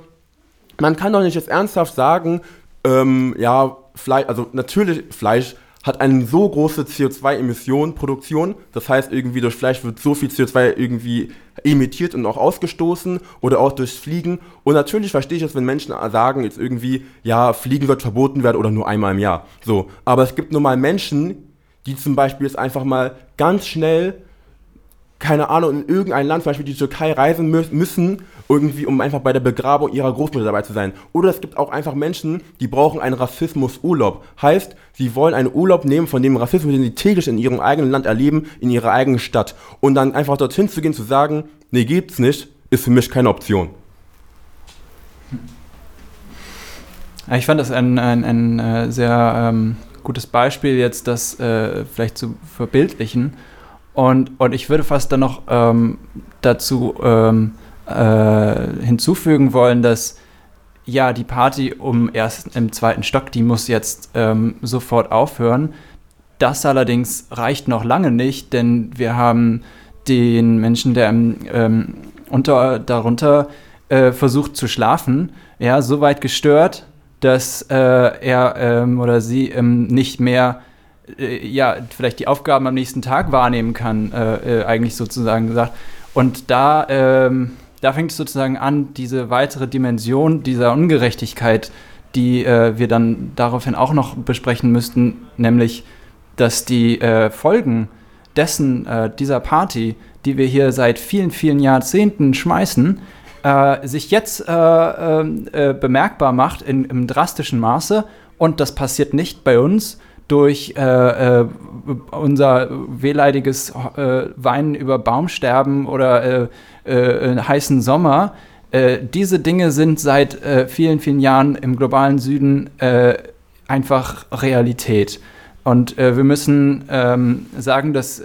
man kann doch nicht jetzt ernsthaft sagen, ähm, ja, Fleisch, also natürlich Fleisch hat eine so große CO2-Emission, Produktion, das heißt irgendwie durch Fleisch wird so viel CO2 irgendwie emittiert und auch ausgestoßen oder auch durchs Fliegen. Und natürlich verstehe ich es, wenn Menschen sagen jetzt irgendwie, ja, Fliegen wird verboten werden oder nur einmal im Jahr, so, aber es gibt nun mal Menschen, die zum Beispiel jetzt einfach mal ganz schnell keine Ahnung, in irgendein Land, zum Beispiel die Türkei, reisen mü müssen, irgendwie, um einfach bei der Begrabung ihrer Großmutter dabei zu sein. Oder es gibt auch einfach Menschen, die brauchen einen Rassismusurlaub. Heißt, sie wollen einen Urlaub nehmen von dem Rassismus, den sie täglich in ihrem eigenen Land erleben, in ihrer eigenen Stadt. Und dann einfach dorthin zu gehen, zu sagen, nee, gibt's nicht, ist für mich keine Option. ich fand das ein, ein, ein äh, sehr ähm, gutes Beispiel, jetzt das äh, vielleicht zu verbildlichen. Und, und ich würde fast dann noch ähm, dazu ähm, äh, hinzufügen wollen, dass ja, die Party um erst im zweiten Stock, die muss jetzt ähm, sofort aufhören. Das allerdings reicht noch lange nicht, denn wir haben den Menschen, der ähm, unter, darunter äh, versucht zu schlafen, ja, so weit gestört, dass äh, er ähm, oder sie ähm, nicht mehr äh, ja, vielleicht die Aufgaben am nächsten Tag wahrnehmen kann, äh, äh, eigentlich sozusagen gesagt. Und da, ähm, da fängt es sozusagen an, diese weitere Dimension dieser Ungerechtigkeit, die äh, wir dann daraufhin auch noch besprechen müssten, nämlich, dass die äh, Folgen dessen, äh, dieser Party, die wir hier seit vielen, vielen Jahrzehnten schmeißen, sich jetzt bemerkbar macht in, im drastischen Maße. Und das passiert nicht bei uns, durch äh, äh, unser wehleidiges äh, Weinen über Baumsterben oder äh, äh, heißen Sommer. Äh, diese Dinge sind seit vielen, vielen Jahren im globalen Süden einfach Realität. Und wir müssen ähm, sagen, dass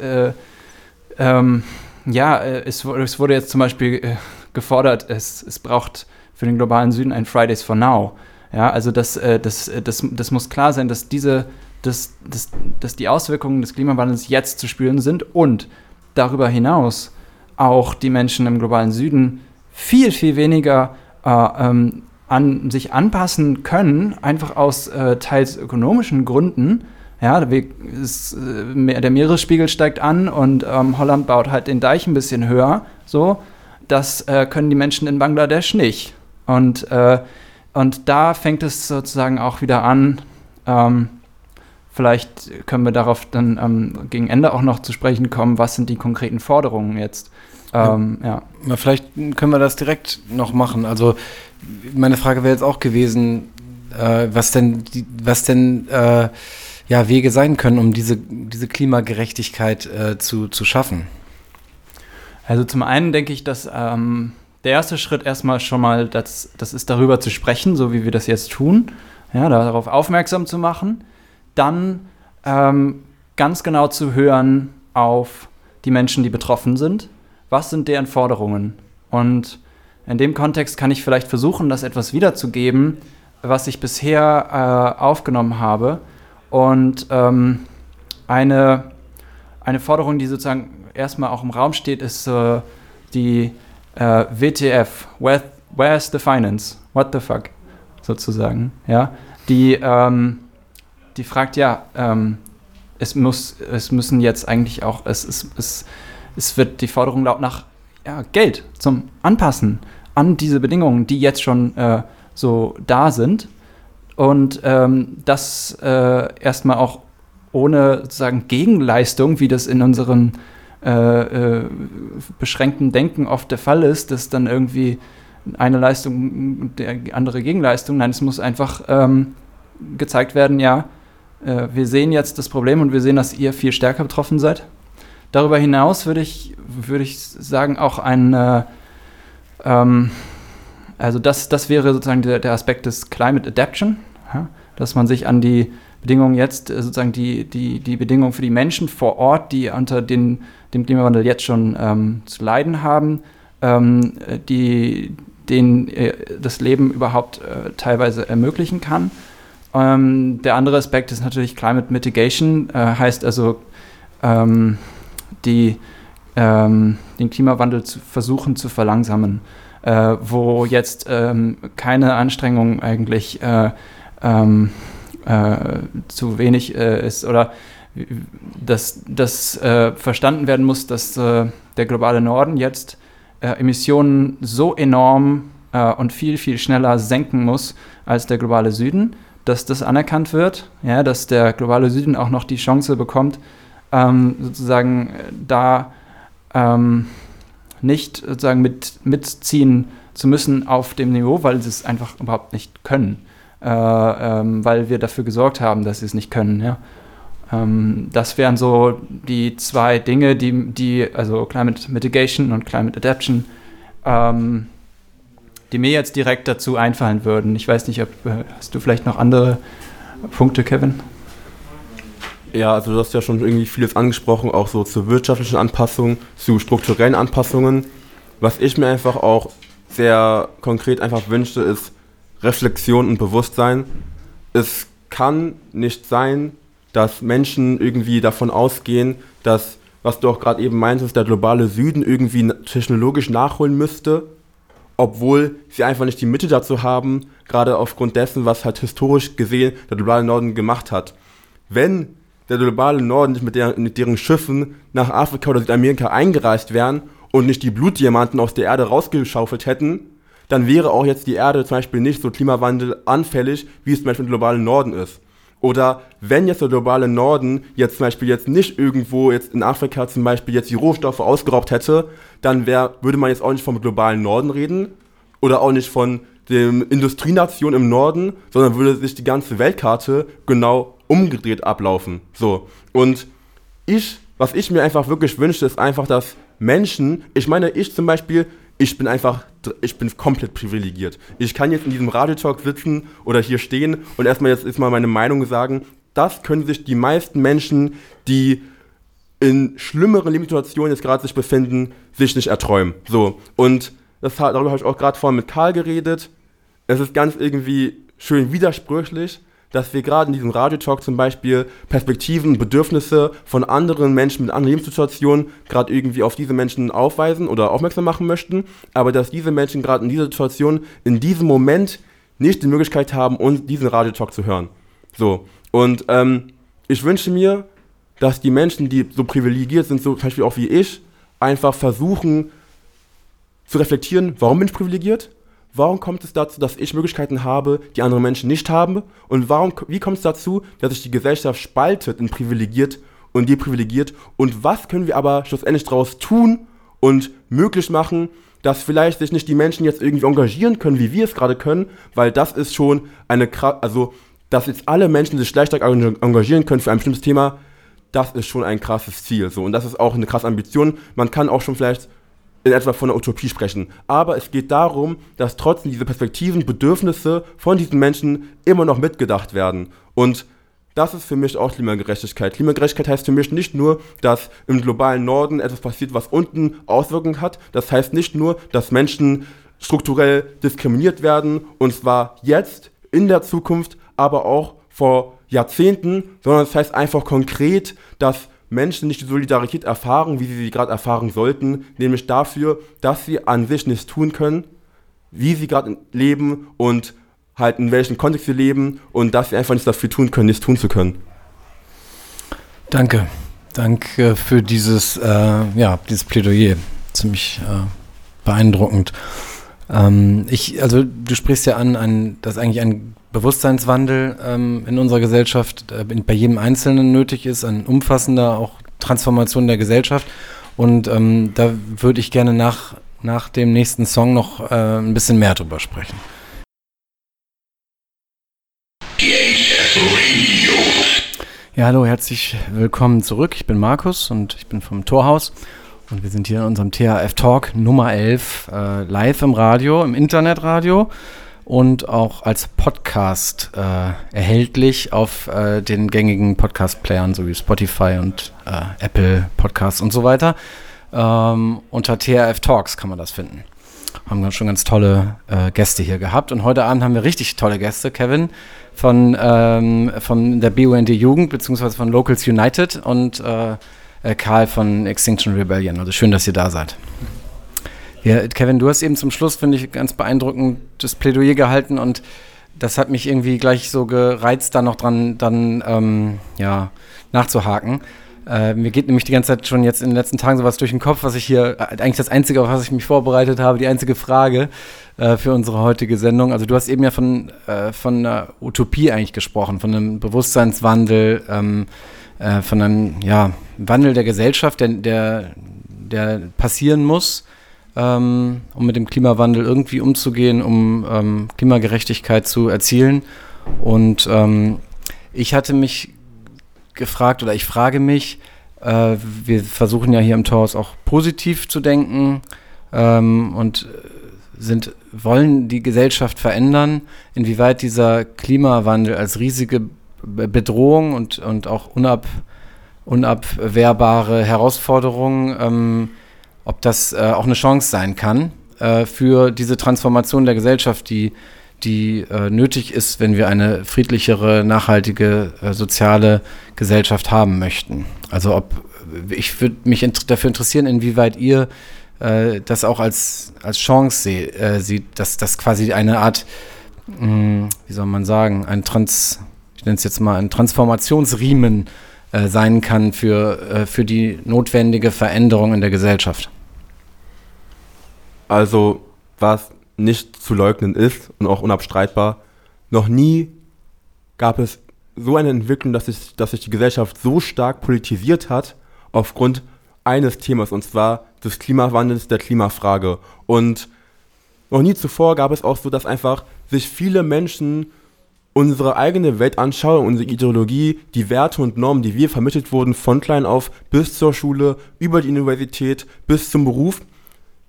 ähm, ja, es, es, wurde jetzt zum Beispiel gefordert, es, es braucht für den globalen Süden ein Fridays for Now. Ja, also das, das, das, das muss klar sein, dass diese dass, dass, dass die Auswirkungen des Klimawandels jetzt zu spüren sind und darüber hinaus auch die Menschen im globalen Süden viel, viel weniger äh, ähm, an sich anpassen können, einfach aus äh, teils ökonomischen Gründen. Ja, äh, der Meeresspiegel steigt an und ähm, Holland baut halt den Deich ein bisschen höher. So, das äh, können die Menschen in Bangladesch nicht. Und, äh, und da fängt es sozusagen auch wieder an, ähm, Vielleicht können wir darauf dann ähm, gegen Ende auch noch zu sprechen kommen, was sind die konkreten Forderungen jetzt. Ähm, ja. ja. Vielleicht können wir das direkt noch machen. Also meine Frage wäre jetzt auch gewesen, äh, was denn, die, was denn äh, ja, Wege sein können, um diese, diese Klimagerechtigkeit äh, zu, zu schaffen. Also zum einen denke ich, dass ähm, der erste Schritt erstmal schon mal, das, das ist darüber zu sprechen, so wie wir das jetzt tun, ja, darauf aufmerksam zu machen dann ähm, ganz genau zu hören auf die Menschen, die betroffen sind. Was sind deren Forderungen? Und in dem Kontext kann ich vielleicht versuchen, das etwas wiederzugeben, was ich bisher äh, aufgenommen habe. Und ähm, eine, eine Forderung, die sozusagen erstmal auch im Raum steht, ist äh, die äh, WTF, where, Where's the Finance? What the fuck? Sozusagen. Ja? Die ähm, die fragt, ja, ähm, es, muss, es müssen jetzt eigentlich auch, es, es, es, es wird die Forderung laut nach ja, Geld zum Anpassen an diese Bedingungen, die jetzt schon äh, so da sind. Und ähm, das äh, erstmal auch ohne sozusagen Gegenleistung, wie das in unserem äh, äh, beschränkten Denken oft der Fall ist, dass dann irgendwie eine Leistung, der andere Gegenleistung. Nein, es muss einfach ähm, gezeigt werden, ja, äh, wir sehen jetzt das Problem und wir sehen, dass ihr viel stärker betroffen seid. Darüber hinaus würde ich, würde ich sagen, auch ein, äh, ähm, also das, das wäre sozusagen der, der Aspekt des Climate Adaption, ja? dass man sich an die Bedingungen jetzt, äh, sozusagen die, die, die Bedingungen für die Menschen vor Ort, die unter den, dem Klimawandel jetzt schon ähm, zu leiden haben, ähm, die, denen äh, das Leben überhaupt äh, teilweise ermöglichen kann. Ähm, der andere Aspekt ist natürlich Climate Mitigation, äh, heißt also ähm, die, ähm, den Klimawandel zu versuchen zu verlangsamen, äh, wo jetzt ähm, keine Anstrengung eigentlich äh, ähm, äh, zu wenig äh, ist oder dass das äh, verstanden werden muss, dass der globale Norden jetzt Emissionen so enorm und viel, viel schneller senken muss als der globale Süden dass das anerkannt wird, ja, dass der globale Süden auch noch die Chance bekommt, ähm, sozusagen da ähm, nicht sozusagen mit, mitziehen zu müssen auf dem Niveau, weil sie es einfach überhaupt nicht können, äh, ähm, weil wir dafür gesorgt haben, dass sie es nicht können. Ja. Ähm, das wären so die zwei Dinge, die, die also Climate Mitigation und Climate Adaption, ähm, die mir jetzt direkt dazu einfallen würden. Ich weiß nicht, ob äh, hast du vielleicht noch andere Punkte, Kevin? Ja, also du hast ja schon irgendwie vieles angesprochen, auch so zu wirtschaftlichen Anpassungen, zu strukturellen Anpassungen. Was ich mir einfach auch sehr konkret einfach wünschte, ist Reflexion und Bewusstsein. Es kann nicht sein, dass Menschen irgendwie davon ausgehen, dass, was du auch gerade eben meintest, der globale Süden irgendwie technologisch nachholen müsste, obwohl sie einfach nicht die Mitte dazu haben, gerade aufgrund dessen, was halt historisch gesehen der globale Norden gemacht hat. Wenn der globale Norden nicht mit, der, mit deren Schiffen nach Afrika oder Südamerika eingereist wären und nicht die Blutdiamanten aus der Erde rausgeschaufelt hätten, dann wäre auch jetzt die Erde zum Beispiel nicht so klimawandelanfällig, wie es zum Beispiel im globalen Norden ist. Oder wenn jetzt der globale Norden jetzt zum Beispiel jetzt nicht irgendwo jetzt in Afrika zum Beispiel jetzt die Rohstoffe ausgeraubt hätte, dann wär, würde man jetzt auch nicht vom globalen Norden reden oder auch nicht von dem Industrienation im Norden, sondern würde sich die ganze Weltkarte genau umgedreht ablaufen. So. Und ich, was ich mir einfach wirklich wünsche, ist einfach, dass Menschen, ich meine, ich zum Beispiel, ich bin einfach, ich bin komplett privilegiert. Ich kann jetzt in diesem Radiotalk sitzen oder hier stehen und erstmal jetzt ist mal meine Meinung sagen, das können sich die meisten Menschen, die in schlimmeren Lebenssituationen jetzt gerade sich befinden, sich nicht erträumen. So. Und das, darüber habe ich auch gerade vorhin mit Karl geredet. Es ist ganz irgendwie schön widersprüchlich, dass wir gerade in diesem Radiotalk zum Beispiel Perspektiven, Bedürfnisse von anderen Menschen mit anderen Lebenssituationen gerade irgendwie auf diese Menschen aufweisen oder aufmerksam machen möchten, aber dass diese Menschen gerade in dieser Situation, in diesem Moment nicht die Möglichkeit haben, uns diesen Radiotalk zu hören. So. Und ähm, ich wünsche mir, dass die Menschen, die so privilegiert sind, so zum Beispiel auch wie ich, einfach versuchen zu reflektieren, warum bin ich privilegiert? Warum kommt es dazu, dass ich Möglichkeiten habe, die andere Menschen nicht haben? Und warum, wie kommt es dazu, dass sich die Gesellschaft spaltet in privilegiert und deprivilegiert? Und was können wir aber schlussendlich daraus tun und möglich machen, dass vielleicht sich nicht die Menschen jetzt irgendwie engagieren können, wie wir es gerade können, weil das ist schon eine, also, dass jetzt alle Menschen sich gleich engagieren können für ein bestimmtes Thema, das ist schon ein krasses Ziel. So. Und das ist auch eine krasse Ambition. Man kann auch schon vielleicht in etwa von einer Utopie sprechen. Aber es geht darum, dass trotzdem diese Perspektiven, Bedürfnisse von diesen Menschen immer noch mitgedacht werden. Und das ist für mich auch Klimagerechtigkeit. Klimagerechtigkeit heißt für mich nicht nur, dass im globalen Norden etwas passiert, was unten Auswirkungen hat. Das heißt nicht nur, dass Menschen strukturell diskriminiert werden, und zwar jetzt, in der Zukunft, aber auch vor Jahrzehnten, sondern es das heißt einfach konkret, dass Menschen nicht die Solidarität erfahren, wie sie sie gerade erfahren sollten, nämlich dafür, dass sie an sich nichts tun können, wie sie gerade leben und halt in welchem Kontext sie leben und dass sie einfach nichts dafür tun können, nichts tun zu können. Danke. Danke für dieses, äh, ja, dieses Plädoyer. Ziemlich äh, beeindruckend. Ähm, ich, also du sprichst ja an, an dass eigentlich ein Bewusstseinswandel ähm, in unserer Gesellschaft äh, bei jedem Einzelnen nötig ist, ein umfassender auch Transformation der Gesellschaft. Und ähm, da würde ich gerne nach, nach dem nächsten Song noch äh, ein bisschen mehr drüber sprechen. Ja, hallo, herzlich willkommen zurück. Ich bin Markus und ich bin vom Torhaus. Und wir sind hier in unserem THF Talk Nummer 11 äh, live im Radio, im Internetradio und auch als Podcast äh, erhältlich auf äh, den gängigen Podcast-Playern sowie Spotify und äh, Apple Podcasts und so weiter. Ähm, unter THF Talks kann man das finden. Haben wir schon ganz tolle äh, Gäste hier gehabt und heute Abend haben wir richtig tolle Gäste. Kevin von, ähm, von der BUND Jugend beziehungsweise von Locals United und äh, äh, Karl von Extinction Rebellion. Also schön, dass ihr da seid. Ja, Kevin, du hast eben zum Schluss, finde ich, ganz beeindruckend das Plädoyer gehalten und das hat mich irgendwie gleich so gereizt, da noch dran dann ähm, ja, nachzuhaken. Äh, mir geht nämlich die ganze Zeit schon jetzt in den letzten Tagen sowas durch den Kopf, was ich hier, eigentlich das Einzige, auf was ich mich vorbereitet habe, die einzige Frage äh, für unsere heutige Sendung. Also du hast eben ja von, äh, von einer Utopie eigentlich gesprochen, von einem Bewusstseinswandel, ähm, äh, von einem ja, Wandel der Gesellschaft, der, der, der passieren muss um mit dem Klimawandel irgendwie umzugehen, um ähm, Klimagerechtigkeit zu erzielen. Und ähm, ich hatte mich gefragt oder ich frage mich, äh, wir versuchen ja hier im Torhaus auch positiv zu denken ähm, und sind wollen die Gesellschaft verändern, inwieweit dieser Klimawandel als riesige Bedrohung und, und auch unab, unabwehrbare Herausforderung, ähm, ob das äh, auch eine Chance sein kann äh, für diese Transformation der Gesellschaft, die, die äh, nötig ist, wenn wir eine friedlichere, nachhaltige, äh, soziale Gesellschaft haben möchten. Also ob ich würde mich int dafür interessieren, inwieweit ihr äh, das auch als, als Chance seh, äh, sieht, dass das quasi eine Art, mh, hm, wie soll man sagen, ein Trans, ich nenne es jetzt mal ein Transformationsriemen äh, sein kann für, äh, für die notwendige Veränderung in der Gesellschaft. Also, was nicht zu leugnen ist und auch unabstreitbar, noch nie gab es so eine Entwicklung, dass sich, dass sich die Gesellschaft so stark politisiert hat, aufgrund eines Themas, und zwar des Klimawandels, der Klimafrage. Und noch nie zuvor gab es auch so, dass einfach sich viele Menschen unsere eigene Weltanschauung, unsere Ideologie, die Werte und Normen, die wir vermittelt wurden, von klein auf bis zur Schule, über die Universität, bis zum Beruf,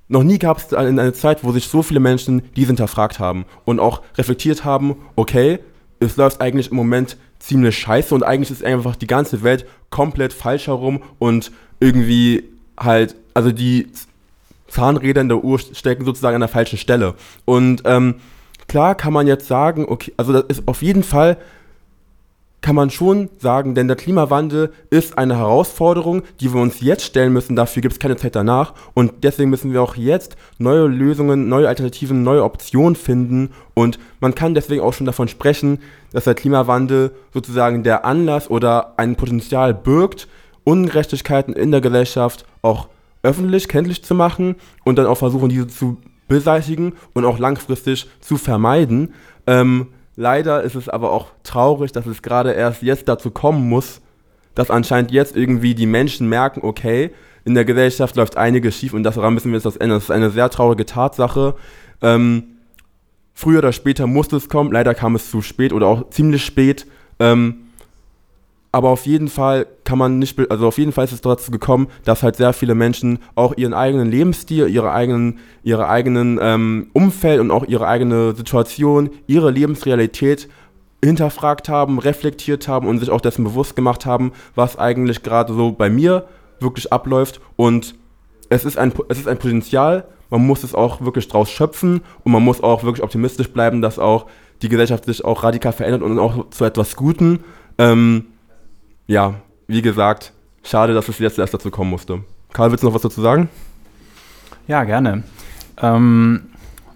noch nie gab es eine Zeit, wo sich so viele Menschen diese hinterfragt haben und auch reflektiert haben, okay, es läuft eigentlich im Moment ziemlich scheiße und eigentlich ist einfach die ganze Welt komplett falsch herum und irgendwie halt, also die Zahnräder in der Uhr stecken sozusagen an der falschen Stelle. Und ähm, klar kann man jetzt sagen, okay, also das ist auf jeden Fall kann man schon sagen, denn der Klimawandel ist eine Herausforderung, die wir uns jetzt stellen müssen. Dafür gibt es keine Zeit danach. Und deswegen müssen wir auch jetzt neue Lösungen, neue Alternativen, neue Optionen finden. Und man kann deswegen auch schon davon sprechen, dass der Klimawandel sozusagen der Anlass oder ein Potenzial birgt, Ungerechtigkeiten in der Gesellschaft auch öffentlich kenntlich zu machen und dann auch versuchen, diese zu beseitigen und auch langfristig zu vermeiden. Ähm, Leider ist es aber auch traurig, dass es gerade erst jetzt dazu kommen muss, dass anscheinend jetzt irgendwie die Menschen merken, okay, in der Gesellschaft läuft einiges schief und daran müssen wir jetzt das ändern. Das ist eine sehr traurige Tatsache. Ähm, früher oder später musste es kommen, leider kam es zu spät oder auch ziemlich spät. Ähm, aber auf jeden Fall kann man nicht, also auf jeden Fall ist es dazu gekommen, dass halt sehr viele Menschen auch ihren eigenen Lebensstil, ihre eigenen, ihre eigenen ähm, Umfeld und auch ihre eigene Situation, ihre Lebensrealität hinterfragt haben, reflektiert haben und sich auch dessen bewusst gemacht haben, was eigentlich gerade so bei mir wirklich abläuft. Und es ist ein, es ist ein Potenzial, man muss es auch wirklich draus schöpfen und man muss auch wirklich optimistisch bleiben, dass auch die Gesellschaft sich auch radikal verändert und auch zu etwas Guten. Ähm, ja, wie gesagt, schade, dass es jetzt erst dazu kommen musste. Karl, willst du noch was dazu sagen? Ja, gerne. Ähm,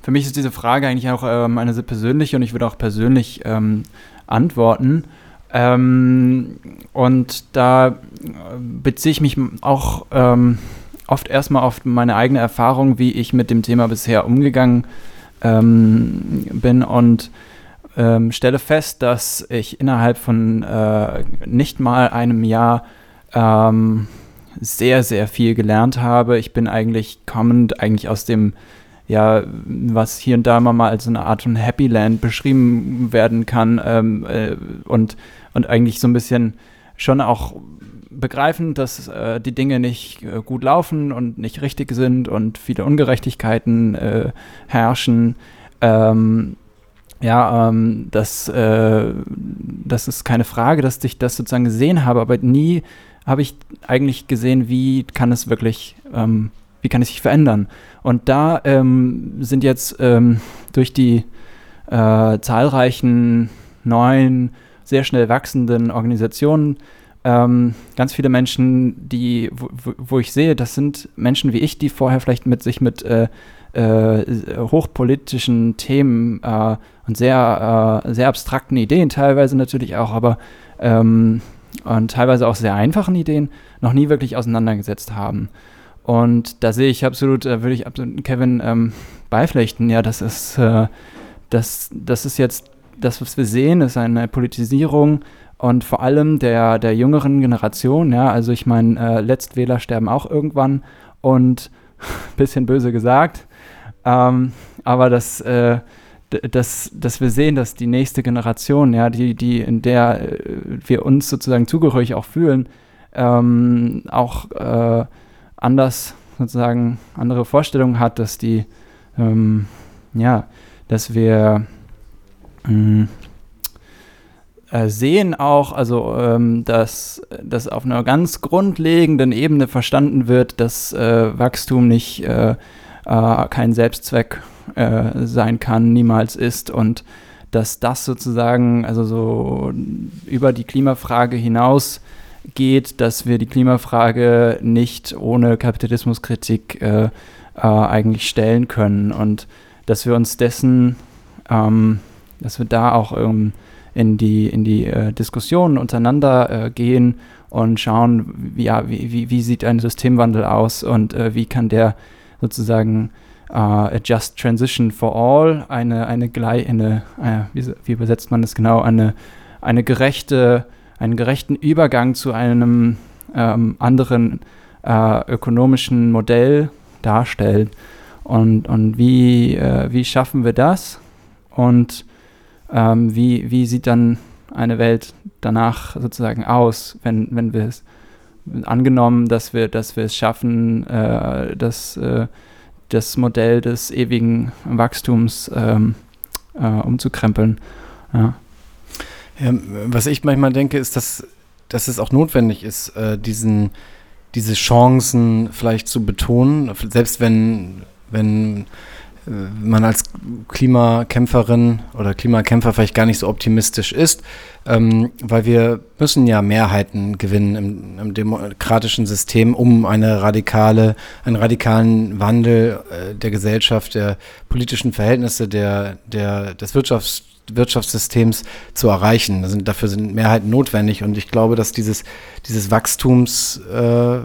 für mich ist diese Frage eigentlich auch ähm, eine sehr persönliche und ich würde auch persönlich ähm, antworten. Ähm, und da beziehe ich mich auch ähm, oft erstmal auf meine eigene Erfahrung, wie ich mit dem Thema bisher umgegangen ähm, bin und ähm, stelle fest, dass ich innerhalb von äh, nicht mal einem Jahr ähm, sehr, sehr viel gelernt habe. Ich bin eigentlich kommend eigentlich aus dem, ja, was hier und da mal als eine Art von Happy Land beschrieben werden kann ähm, äh, und, und eigentlich so ein bisschen schon auch begreifen, dass äh, die Dinge nicht äh, gut laufen und nicht richtig sind und viele Ungerechtigkeiten äh, herrschen. Ähm, ja, ähm, das, äh, das ist keine Frage, dass ich das sozusagen gesehen habe, aber nie habe ich eigentlich gesehen, wie kann es wirklich, ähm, wie kann es sich verändern. Und da ähm, sind jetzt ähm, durch die äh, zahlreichen neuen, sehr schnell wachsenden Organisationen ähm, ganz viele Menschen, die, wo, wo, ich sehe, das sind Menschen wie ich, die vorher vielleicht mit sich mit äh, hochpolitischen Themen äh, und sehr, äh, sehr abstrakten Ideen teilweise natürlich auch, aber ähm, und teilweise auch sehr einfachen Ideen noch nie wirklich auseinandergesetzt haben. Und da sehe ich absolut, äh, würde ich absolut Kevin ähm, beipflichten, ja, das ist, äh, das, das ist jetzt, das, was wir sehen, ist eine Politisierung und vor allem der, der jüngeren Generation, ja, also ich meine, äh, Letztwähler sterben auch irgendwann und bisschen böse gesagt, ähm, aber das, äh, dass, dass wir sehen, dass die nächste Generation, ja, die, die, in der äh, wir uns sozusagen zugehörig auch fühlen, ähm, auch äh, anders sozusagen andere Vorstellungen hat, dass die ähm, ja, dass wir mh, äh, sehen auch, also ähm, dass, dass auf einer ganz grundlegenden Ebene verstanden wird, dass äh, Wachstum nicht äh, äh kein Selbstzweck äh, sein kann, niemals ist und dass das sozusagen also so über die Klimafrage hinaus geht, dass wir die Klimafrage nicht ohne Kapitalismuskritik äh, eigentlich stellen können und dass wir uns dessen, ähm, dass wir da auch ähm, in die, in die äh, Diskussionen untereinander äh, gehen und schauen, wie, ja, wie, wie, wie, sieht ein Systemwandel aus und äh, wie kann der sozusagen uh, a just transition for all, eine, eine, eine äh, wie, wie, übersetzt man das genau, eine, eine gerechte, einen gerechten Übergang zu einem ähm, anderen äh, ökonomischen Modell darstellt. Und, und wie, äh, wie schaffen wir das? Und ähm, wie, wie sieht dann eine Welt danach sozusagen aus, wenn, wenn wir es angenommen, dass wir, dass wir es schaffen, äh, das, äh, das Modell des ewigen Wachstums ähm, äh, umzukrempeln. Ja. Ja, was ich manchmal denke, ist, dass, dass es auch notwendig ist, äh, diesen, diese Chancen vielleicht zu betonen, selbst wenn, wenn man als Klimakämpferin oder Klimakämpfer vielleicht gar nicht so optimistisch ist, ähm, weil wir müssen ja Mehrheiten gewinnen im, im demokratischen System, um eine radikale, einen radikalen Wandel äh, der Gesellschaft, der politischen Verhältnisse, der, der, des Wirtschafts Wirtschaftssystems zu erreichen. Sind, dafür sind Mehrheiten notwendig und ich glaube, dass dieses, dieses Wachstums äh,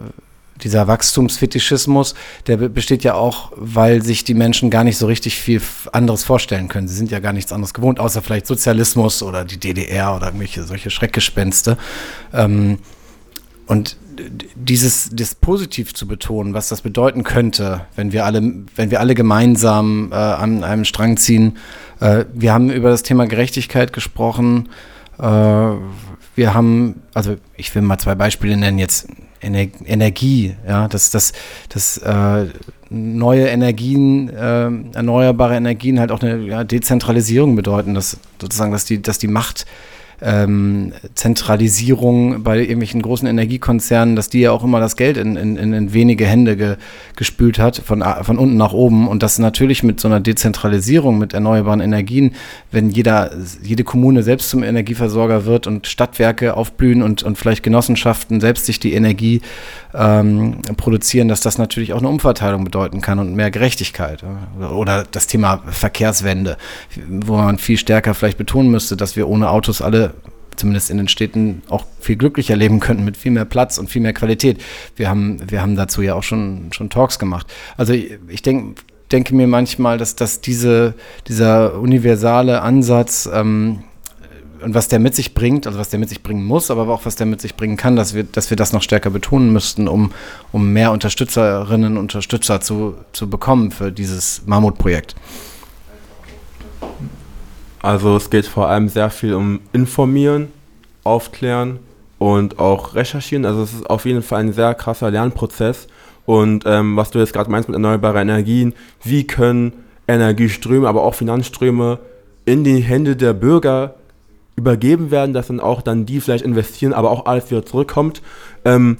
dieser Wachstumsfetischismus, der besteht ja auch, weil sich die Menschen gar nicht so richtig viel anderes vorstellen können. Sie sind ja gar nichts anderes gewohnt, außer vielleicht Sozialismus oder die DDR oder irgendwelche solche Schreckgespenste. Ähm, und dieses, das positiv zu betonen, was das bedeuten könnte, wenn wir alle, wenn wir alle gemeinsam äh, an einem Strang ziehen. Äh, wir haben über das Thema Gerechtigkeit gesprochen. Äh, wir haben, also ich will mal zwei Beispiele nennen, jetzt Ener Energie, ja, dass, dass, dass äh, neue Energien, äh, erneuerbare Energien halt auch eine ja, Dezentralisierung bedeuten, dass sozusagen, dass die, dass die Macht ähm, Zentralisierung bei irgendwelchen großen Energiekonzernen, dass die ja auch immer das Geld in, in, in wenige Hände ge, gespült hat, von, von unten nach oben. Und das natürlich mit so einer Dezentralisierung, mit erneuerbaren Energien, wenn jeder, jede Kommune selbst zum Energieversorger wird und Stadtwerke aufblühen und, und vielleicht Genossenschaften selbst sich die Energie ähm, produzieren, dass das natürlich auch eine Umverteilung bedeuten kann und mehr Gerechtigkeit. Oder das Thema Verkehrswende, wo man viel stärker vielleicht betonen müsste, dass wir ohne Autos alle zumindest in den Städten auch viel glücklicher leben könnten mit viel mehr Platz und viel mehr Qualität. Wir haben, wir haben dazu ja auch schon, schon Talks gemacht. Also ich, ich denke, denke mir manchmal, dass, dass diese, dieser universale Ansatz ähm, und was der mit sich bringt, also was der mit sich bringen muss, aber auch was der mit sich bringen kann, dass wir, dass wir das noch stärker betonen müssten, um, um mehr Unterstützerinnen und Unterstützer zu, zu bekommen für dieses Mammutprojekt. Also es geht vor allem sehr viel um Informieren, Aufklären und auch Recherchieren. Also es ist auf jeden Fall ein sehr krasser Lernprozess. Und ähm, was du jetzt gerade meinst mit erneuerbaren Energien, wie können Energieströme, aber auch Finanzströme in die Hände der Bürger übergeben werden, dass dann auch dann die vielleicht investieren, aber auch alles wieder zurückkommt. Ähm,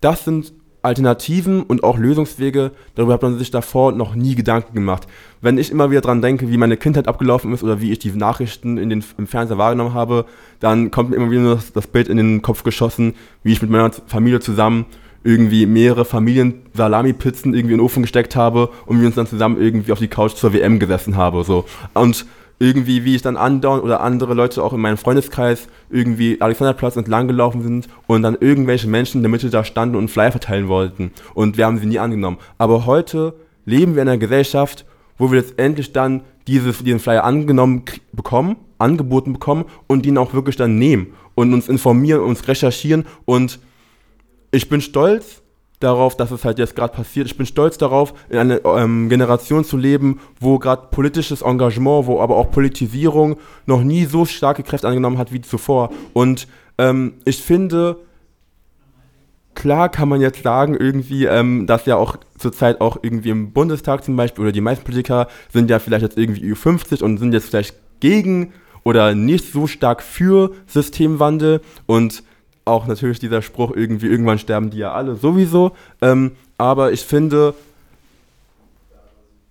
das sind Alternativen und auch Lösungswege, darüber hat man sich davor noch nie Gedanken gemacht. Wenn ich immer wieder dran denke, wie meine Kindheit abgelaufen ist oder wie ich die Nachrichten in den, im Fernseher wahrgenommen habe, dann kommt mir immer wieder das, das Bild in den Kopf geschossen, wie ich mit meiner Familie zusammen irgendwie mehrere Familien Salami-Pizzen irgendwie in den Ofen gesteckt habe und wir uns dann zusammen irgendwie auf die Couch zur WM gesessen habe. So. Und irgendwie, wie ich dann andauernd oder andere Leute auch in meinem Freundeskreis irgendwie Alexanderplatz entlang gelaufen sind und dann irgendwelche Menschen in der Mitte da standen und Flyer verteilen wollten. Und wir haben sie nie angenommen. Aber heute leben wir in einer Gesellschaft, wo wir letztendlich dann dieses, diesen Flyer angenommen bekommen, angeboten bekommen und ihn auch wirklich dann nehmen und uns informieren, uns recherchieren. Und ich bin stolz, darauf, dass es halt jetzt gerade passiert. Ich bin stolz darauf, in einer ähm, Generation zu leben, wo gerade politisches Engagement, wo aber auch Politisierung noch nie so starke Kräfte angenommen hat wie zuvor. Und ähm, ich finde, klar kann man jetzt sagen, irgendwie, ähm, dass ja auch zurzeit auch irgendwie im Bundestag zum Beispiel oder die meisten Politiker sind ja vielleicht jetzt irgendwie über 50 und sind jetzt vielleicht gegen oder nicht so stark für Systemwandel und auch natürlich dieser Spruch irgendwie, irgendwann sterben die ja alle sowieso. Ähm, aber ich finde,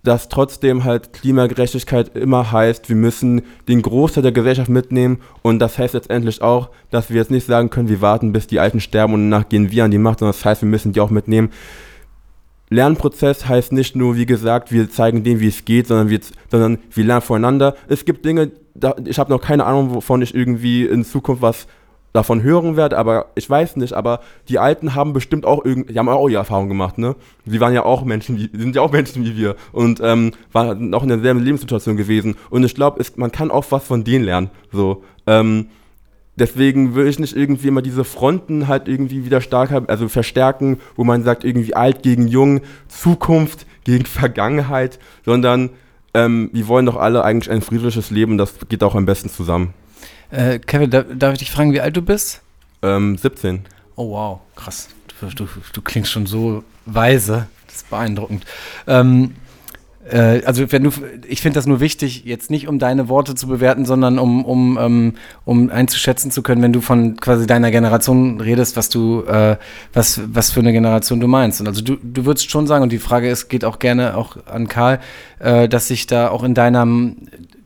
dass trotzdem halt Klimagerechtigkeit immer heißt, wir müssen den Großteil der Gesellschaft mitnehmen und das heißt letztendlich auch, dass wir jetzt nicht sagen können, wir warten, bis die Alten sterben und danach gehen wir an die Macht, sondern das heißt, wir müssen die auch mitnehmen. Lernprozess heißt nicht nur, wie gesagt, wir zeigen denen, wie es geht, sondern wir, sondern wir lernen voneinander. Es gibt Dinge, da, ich habe noch keine Ahnung, wovon ich irgendwie in Zukunft was davon hören werde, aber ich weiß nicht, aber die Alten haben bestimmt auch irgendwie, die haben auch ihre Erfahrung gemacht, ne? Sie waren ja auch Menschen, wie, sind ja auch Menschen wie wir und ähm, waren auch in derselben Lebenssituation gewesen und ich glaube, man kann auch was von denen lernen, so. Ähm, deswegen will ich nicht irgendwie immer diese Fronten halt irgendwie wieder stark haben, also verstärken, wo man sagt irgendwie alt gegen jung, Zukunft gegen Vergangenheit, sondern ähm, wir wollen doch alle eigentlich ein friedliches Leben, das geht auch am besten zusammen. Äh, Kevin, da, darf ich dich fragen, wie alt du bist? Ähm, 17. Oh wow, krass. Du, du, du klingst schon so weise. Das ist beeindruckend. Ähm, äh, also wenn du, ich finde das nur wichtig, jetzt nicht um deine Worte zu bewerten, sondern um, um, ähm, um einzuschätzen zu können, wenn du von quasi deiner Generation redest, was du, äh, was, was für eine Generation du meinst. Und also du, du würdest schon sagen, und die Frage ist, geht auch gerne auch an Karl, äh, dass sich da auch in deinem,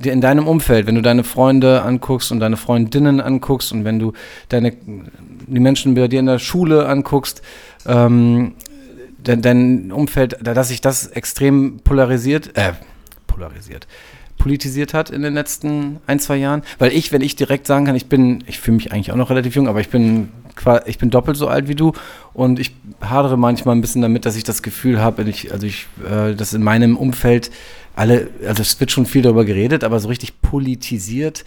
in deinem Umfeld, wenn du deine Freunde anguckst und deine Freundinnen anguckst und wenn du deine, die Menschen bei dir in der Schule anguckst, ähm, dein, dein Umfeld, dass sich das extrem polarisiert, äh, polarisiert, politisiert hat in den letzten ein, zwei Jahren. Weil ich, wenn ich direkt sagen kann, ich bin, ich fühle mich eigentlich auch noch relativ jung, aber ich bin, ich bin doppelt so alt wie du und ich hadere manchmal ein bisschen damit, dass ich das Gefühl habe, ich, also ich, äh, dass in meinem Umfeld alle, also es wird schon viel darüber geredet, aber so richtig politisiert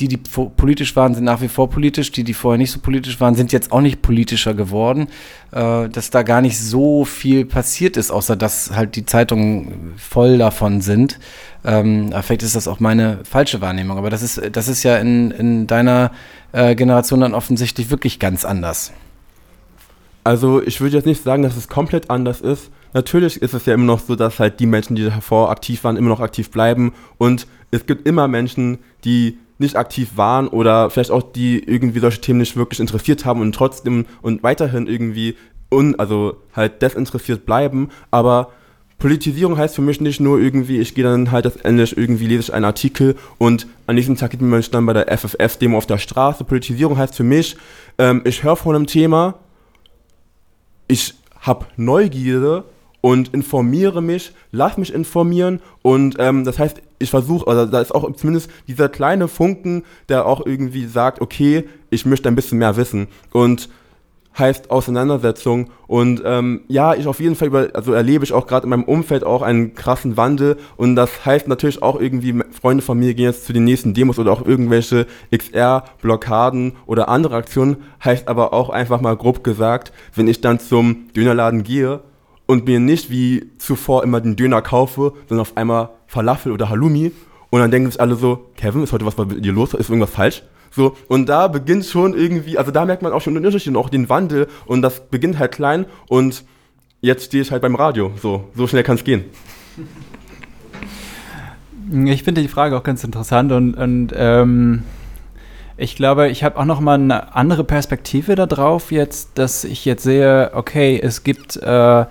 die, die politisch waren, sind nach wie vor politisch. Die, die vorher nicht so politisch waren, sind jetzt auch nicht politischer geworden. Äh, dass da gar nicht so viel passiert ist, außer dass halt die Zeitungen voll davon sind. Ähm, vielleicht ist das auch meine falsche Wahrnehmung, aber das ist, das ist ja in, in deiner äh, Generation dann offensichtlich wirklich ganz anders. Also ich würde jetzt nicht sagen, dass es komplett anders ist. Natürlich ist es ja immer noch so, dass halt die Menschen, die davor aktiv waren, immer noch aktiv bleiben. Und es gibt immer Menschen, die nicht aktiv waren oder vielleicht auch die irgendwie solche Themen nicht wirklich interessiert haben und trotzdem und weiterhin irgendwie un, also halt desinteressiert bleiben, aber Politisierung heißt für mich nicht nur irgendwie, ich gehe dann halt das Englisch, irgendwie lese ich einen Artikel und an diesem Tag geht man dann bei der FFF-Demo auf der Straße. Politisierung heißt für mich, ähm, ich höre von einem Thema, ich habe Neugierde und informiere mich, lass mich informieren und ähm, das heißt, ich versuche, oder da ist auch zumindest dieser kleine Funken, der auch irgendwie sagt, okay, ich möchte ein bisschen mehr wissen und heißt Auseinandersetzung. Und ähm, ja, ich auf jeden Fall über, also erlebe ich auch gerade in meinem Umfeld auch einen krassen Wandel und das heißt natürlich auch irgendwie, Freunde von mir gehen jetzt zu den nächsten Demos oder auch irgendwelche XR-Blockaden oder andere Aktionen, heißt aber auch einfach mal grob gesagt, wenn ich dann zum Dönerladen gehe und mir nicht wie zuvor immer den Döner kaufe, sondern auf einmal Falafel oder Halloumi und dann denken sich alle so, Kevin, ist heute was bei dir los? Ist irgendwas falsch? So, und da beginnt schon irgendwie, also da merkt man auch schon den Unterschied und auch den Wandel und das beginnt halt klein und jetzt stehe ich halt beim Radio. So, so schnell kann es gehen. Ich finde die Frage auch ganz interessant und, und ähm, ich glaube, ich habe auch noch mal eine andere Perspektive darauf jetzt, dass ich jetzt sehe, okay, es gibt äh,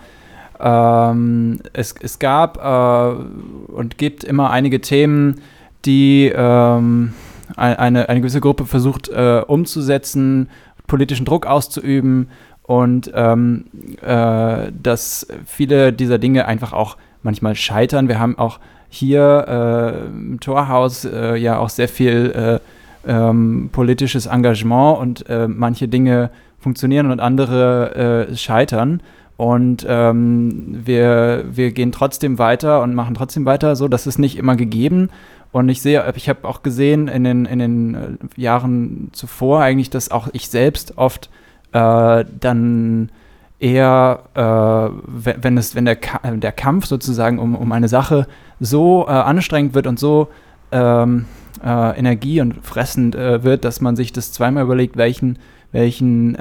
ähm, es, es gab äh, und gibt immer einige Themen, die ähm, eine, eine gewisse Gruppe versucht äh, umzusetzen, politischen Druck auszuüben und ähm, äh, dass viele dieser Dinge einfach auch manchmal scheitern. Wir haben auch hier äh, im Torhaus äh, ja auch sehr viel äh, ähm, politisches Engagement und manche Dinge funktionieren und andere scheitern. Und ähm, wir, wir gehen trotzdem weiter und machen trotzdem weiter. So, das ist nicht immer gegeben. Und ich sehe, ich habe auch gesehen in den, in den äh, Jahren zuvor eigentlich, dass auch ich selbst oft äh, dann eher, äh, wenn, es, wenn der, der Kampf sozusagen um, um eine Sache so äh, anstrengend wird und so ähm, äh, energie- und fressend äh, wird, dass man sich das zweimal überlegt, welchen, welchen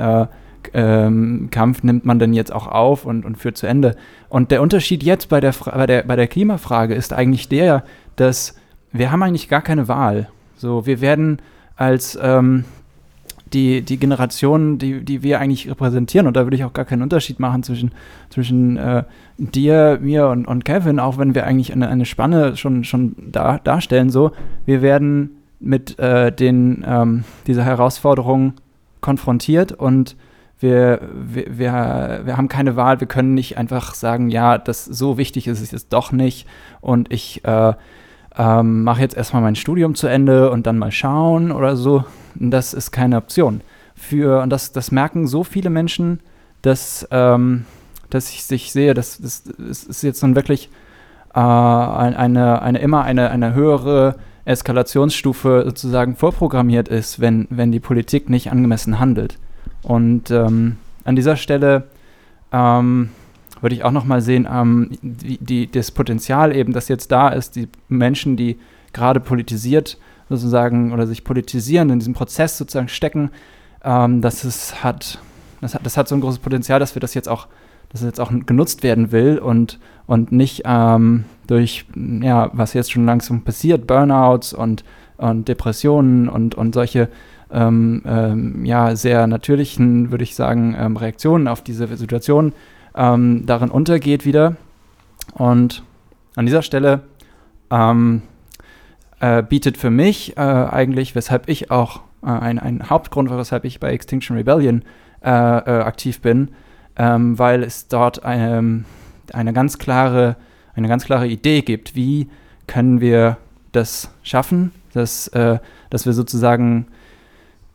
ähm, Kampf nimmt man denn jetzt auch auf und, und führt zu Ende. Und der Unterschied jetzt bei der, bei, der, bei der Klimafrage ist eigentlich der, dass wir haben eigentlich gar keine Wahl. So, wir werden als ähm, die, die Generation, die, die wir eigentlich repräsentieren, und da würde ich auch gar keinen Unterschied machen zwischen, zwischen äh, dir, mir und, und Kevin, auch wenn wir eigentlich eine, eine Spanne schon, schon da, darstellen, so, wir werden mit äh, den, ähm, dieser Herausforderung konfrontiert und wir, wir, wir, haben keine Wahl, wir können nicht einfach sagen, ja, das so wichtig ist es jetzt doch nicht und ich äh, ähm, mache jetzt erstmal mein Studium zu Ende und dann mal schauen oder so. Das ist keine Option. Für, und das, das merken so viele Menschen, dass, ähm, dass ich sich sehe, dass das, das ist jetzt nun wirklich äh, eine, eine, immer eine, eine höhere Eskalationsstufe sozusagen vorprogrammiert ist, wenn, wenn die Politik nicht angemessen handelt. Und ähm, an dieser Stelle ähm, würde ich auch noch mal sehen, ähm, die, die, das Potenzial eben, das jetzt da ist, die Menschen, die gerade politisiert sozusagen oder sich politisieren, in diesem Prozess sozusagen stecken, ähm, dass es hat, das hat, das hat so ein großes Potenzial, dass wir das jetzt auch, dass es jetzt auch genutzt werden will und, und nicht ähm, durch, ja, was jetzt schon langsam passiert, Burnouts und, und Depressionen und, und solche ähm, ähm, ja, sehr natürlichen, würde ich sagen, ähm, Reaktionen auf diese Situation ähm, darin untergeht wieder. Und an dieser Stelle ähm, äh, bietet für mich äh, eigentlich, weshalb ich auch äh, ein, ein Hauptgrund, weshalb ich bei Extinction Rebellion äh, äh, aktiv bin, ähm, weil es dort eine, eine, ganz klare, eine ganz klare Idee gibt, wie können wir das schaffen, dass, äh, dass wir sozusagen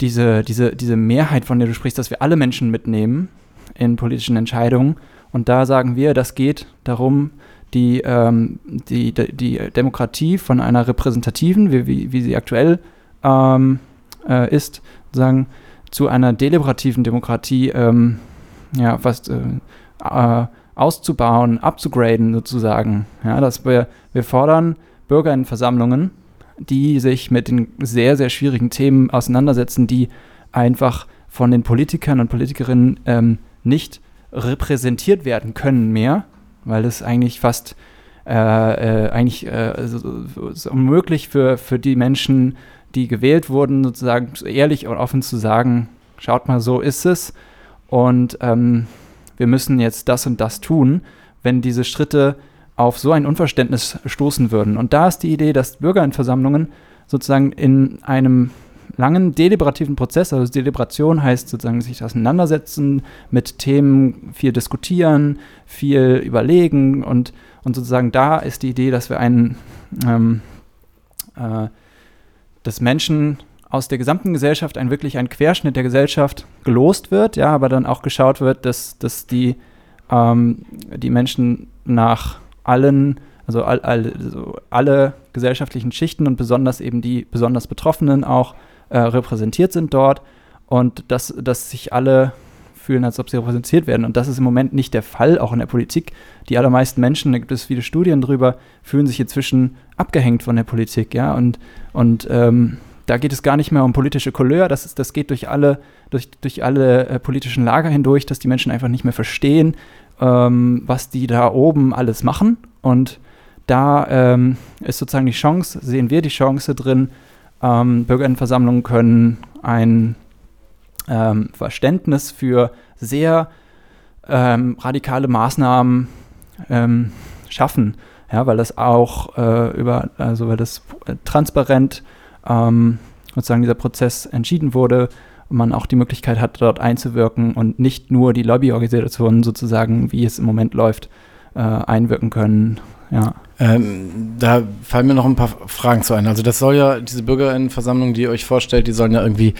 diese, diese, diese Mehrheit, von der du sprichst, dass wir alle Menschen mitnehmen in politischen Entscheidungen. Und da sagen wir, das geht darum, die, ähm, die, die Demokratie von einer repräsentativen, wie, wie, wie sie aktuell ähm, äh, ist, sagen, zu einer deliberativen Demokratie ähm, ja, fast äh, äh, auszubauen, abzugraden sozusagen. Ja, dass wir, wir fordern Bürgerinnenversammlungen, die sich mit den sehr, sehr schwierigen Themen auseinandersetzen, die einfach von den Politikern und Politikerinnen ähm, nicht repräsentiert werden können mehr, weil es eigentlich fast äh, äh, eigentlich äh, unmöglich für, für die Menschen, die gewählt wurden, sozusagen ehrlich und offen zu sagen, schaut mal, so ist es. Und ähm, wir müssen jetzt das und das tun, wenn diese Schritte auf so ein Unverständnis stoßen würden. Und da ist die Idee, dass Bürgerinnenversammlungen sozusagen in einem langen deliberativen Prozess, also Deliberation heißt sozusagen sich auseinandersetzen mit Themen, viel diskutieren, viel überlegen und, und sozusagen da ist die Idee, dass wir einen, ähm, äh, dass Menschen aus der gesamten Gesellschaft ein wirklich ein Querschnitt der Gesellschaft gelost wird, ja, aber dann auch geschaut wird, dass, dass die, ähm, die Menschen nach allen, also, all, all, also alle gesellschaftlichen Schichten und besonders eben die besonders Betroffenen auch äh, repräsentiert sind dort und dass, dass sich alle fühlen, als ob sie repräsentiert werden. Und das ist im Moment nicht der Fall, auch in der Politik. Die allermeisten Menschen, da gibt es viele Studien drüber, fühlen sich inzwischen abgehängt von der Politik, ja. Und, und ähm, da geht es gar nicht mehr um politische Couleur, das, ist, das geht durch alle, durch, durch alle äh, politischen Lager hindurch, dass die Menschen einfach nicht mehr verstehen, ähm, was die da oben alles machen. Und da ähm, ist sozusagen die Chance, sehen wir die Chance drin, ähm, Bürgerinnenversammlungen können ein ähm, Verständnis für sehr ähm, radikale Maßnahmen ähm, schaffen, ja, weil das auch äh, über, also weil das transparent sozusagen dieser Prozess entschieden wurde man auch die Möglichkeit hat, dort einzuwirken und nicht nur die Lobbyorganisationen sozusagen, wie es im Moment läuft, äh, einwirken können. Ja. Ähm, da fallen mir noch ein paar Fragen zu ein. Also das soll ja, diese Bürgerinnenversammlung, die ihr euch vorstellt, die sollen ja irgendwie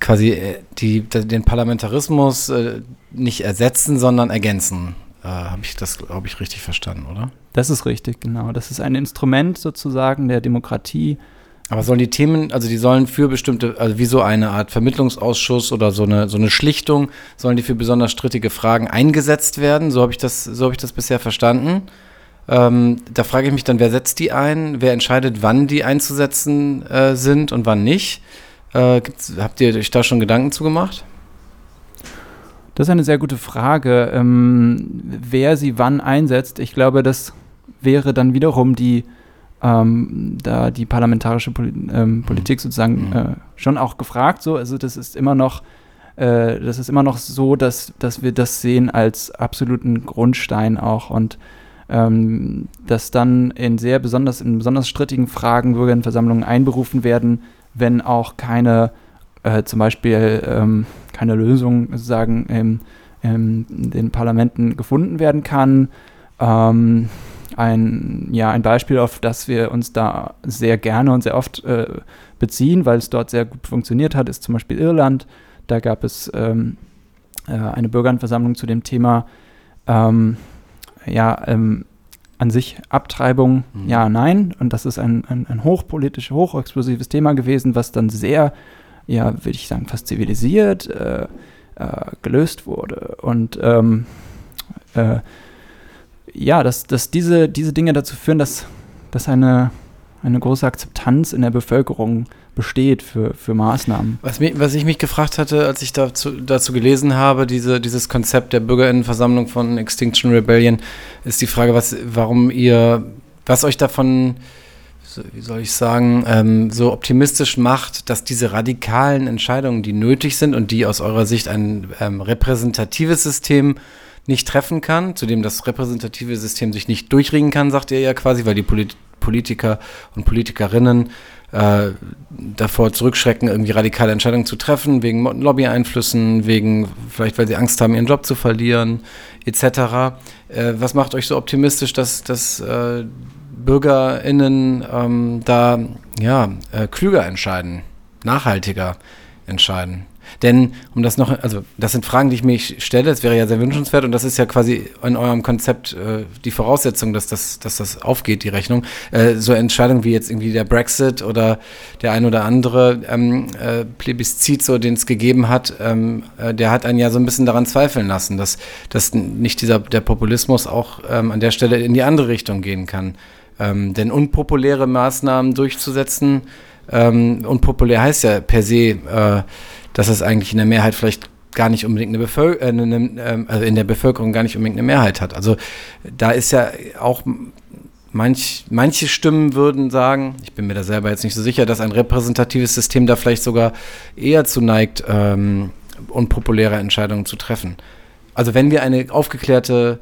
quasi äh, die, den Parlamentarismus äh, nicht ersetzen, sondern ergänzen. Äh, Habe ich das, glaube ich, richtig verstanden, oder? Das ist richtig, genau. Das ist ein Instrument sozusagen der Demokratie. Aber sollen die Themen, also die sollen für bestimmte, also wie so eine Art Vermittlungsausschuss oder so eine, so eine Schlichtung, sollen die für besonders strittige Fragen eingesetzt werden? So habe ich das, so habe ich das bisher verstanden. Ähm, da frage ich mich dann, wer setzt die ein? Wer entscheidet, wann die einzusetzen äh, sind und wann nicht? Äh, habt ihr euch da schon Gedanken zu gemacht? Das ist eine sehr gute Frage, ähm, wer sie wann einsetzt. Ich glaube, das wäre dann wiederum die, ähm, da die parlamentarische Poli ähm, Politik sozusagen Mhm. äh, schon auch gefragt. So, also das ist immer noch, äh, das ist immer noch so, dass, dass wir das sehen als absoluten Grundstein auch und ähm, dass dann in sehr besonders in besonders strittigen Fragen Bürgerinnenversammlungen einberufen werden, wenn auch keine äh, zum Beispiel ähm, keine Lösung sozusagen im, in den Parlamenten gefunden werden kann. Ähm, ein, ja, ein Beispiel, auf das wir uns da sehr gerne und sehr oft äh, beziehen, weil es dort sehr gut funktioniert hat, ist zum Beispiel Irland. Da gab es ähm, äh, eine Bürgerinnenversammlung zu dem Thema, ähm, ja, ähm, an sich Abtreibung, Mhm. ja, nein. Und das ist ein, ein, ein hochpolitisch, hochexplosives Thema gewesen, was dann sehr, ja, würde ich sagen, fast zivilisiert äh, äh, gelöst wurde. Und ähm, äh, ja, dass, dass diese, diese Dinge dazu führen, dass, dass eine, eine große Akzeptanz in der Bevölkerung besteht für, für Maßnahmen. Was, mich, was ich mich gefragt hatte, als ich dazu, dazu gelesen habe, diese, dieses Konzept der Bürgerinnenversammlung von Extinction Rebellion, ist die Frage, was, warum ihr, was euch davon, wie soll ich sagen, ähm, so optimistisch macht, dass diese radikalen Entscheidungen, die nötig sind und die aus eurer Sicht ein ähm, repräsentatives System nicht treffen kann, zu dem das repräsentative System sich nicht durchringen kann, sagt ihr ja quasi, weil die Polit Politiker und Politikerinnen äh, davor zurückschrecken, irgendwie radikale Entscheidungen zu treffen, wegen Lobby-Einflüssen, wegen vielleicht, weil sie Angst haben, ihren Job zu verlieren, etc. Äh, was macht euch so optimistisch, dass, dass äh, BürgerInnen ähm, da ja, äh, klüger entscheiden, nachhaltiger entscheiden? Denn, um das noch, also das sind Fragen, die ich mich stelle, das wäre ja sehr wünschenswert und das ist ja quasi in eurem Konzept äh, die Voraussetzung, dass das, dass das aufgeht, die Rechnung. Äh, so Entscheidungen wie jetzt irgendwie der Brexit oder der ein oder andere ähm, äh, Plebiszit, so den es gegeben hat, ähm, äh, der hat einen ja so ein bisschen daran zweifeln lassen, dass, dass nicht dieser der Populismus auch ähm, an der Stelle in die andere Richtung gehen kann. Ähm, denn unpopuläre Maßnahmen durchzusetzen, ähm, unpopulär heißt ja per se, äh, dass es eigentlich in der Mehrheit vielleicht gar nicht unbedingt eine Bevölkerung, äh, ähm, also in der Bevölkerung gar nicht unbedingt eine Mehrheit hat. Also da ist ja auch manch, manche Stimmen würden sagen, ich bin mir da selber jetzt nicht so sicher, dass ein repräsentatives System da vielleicht sogar eher zu neigt, ähm, unpopuläre Entscheidungen zu treffen. Also wenn wir eine aufgeklärte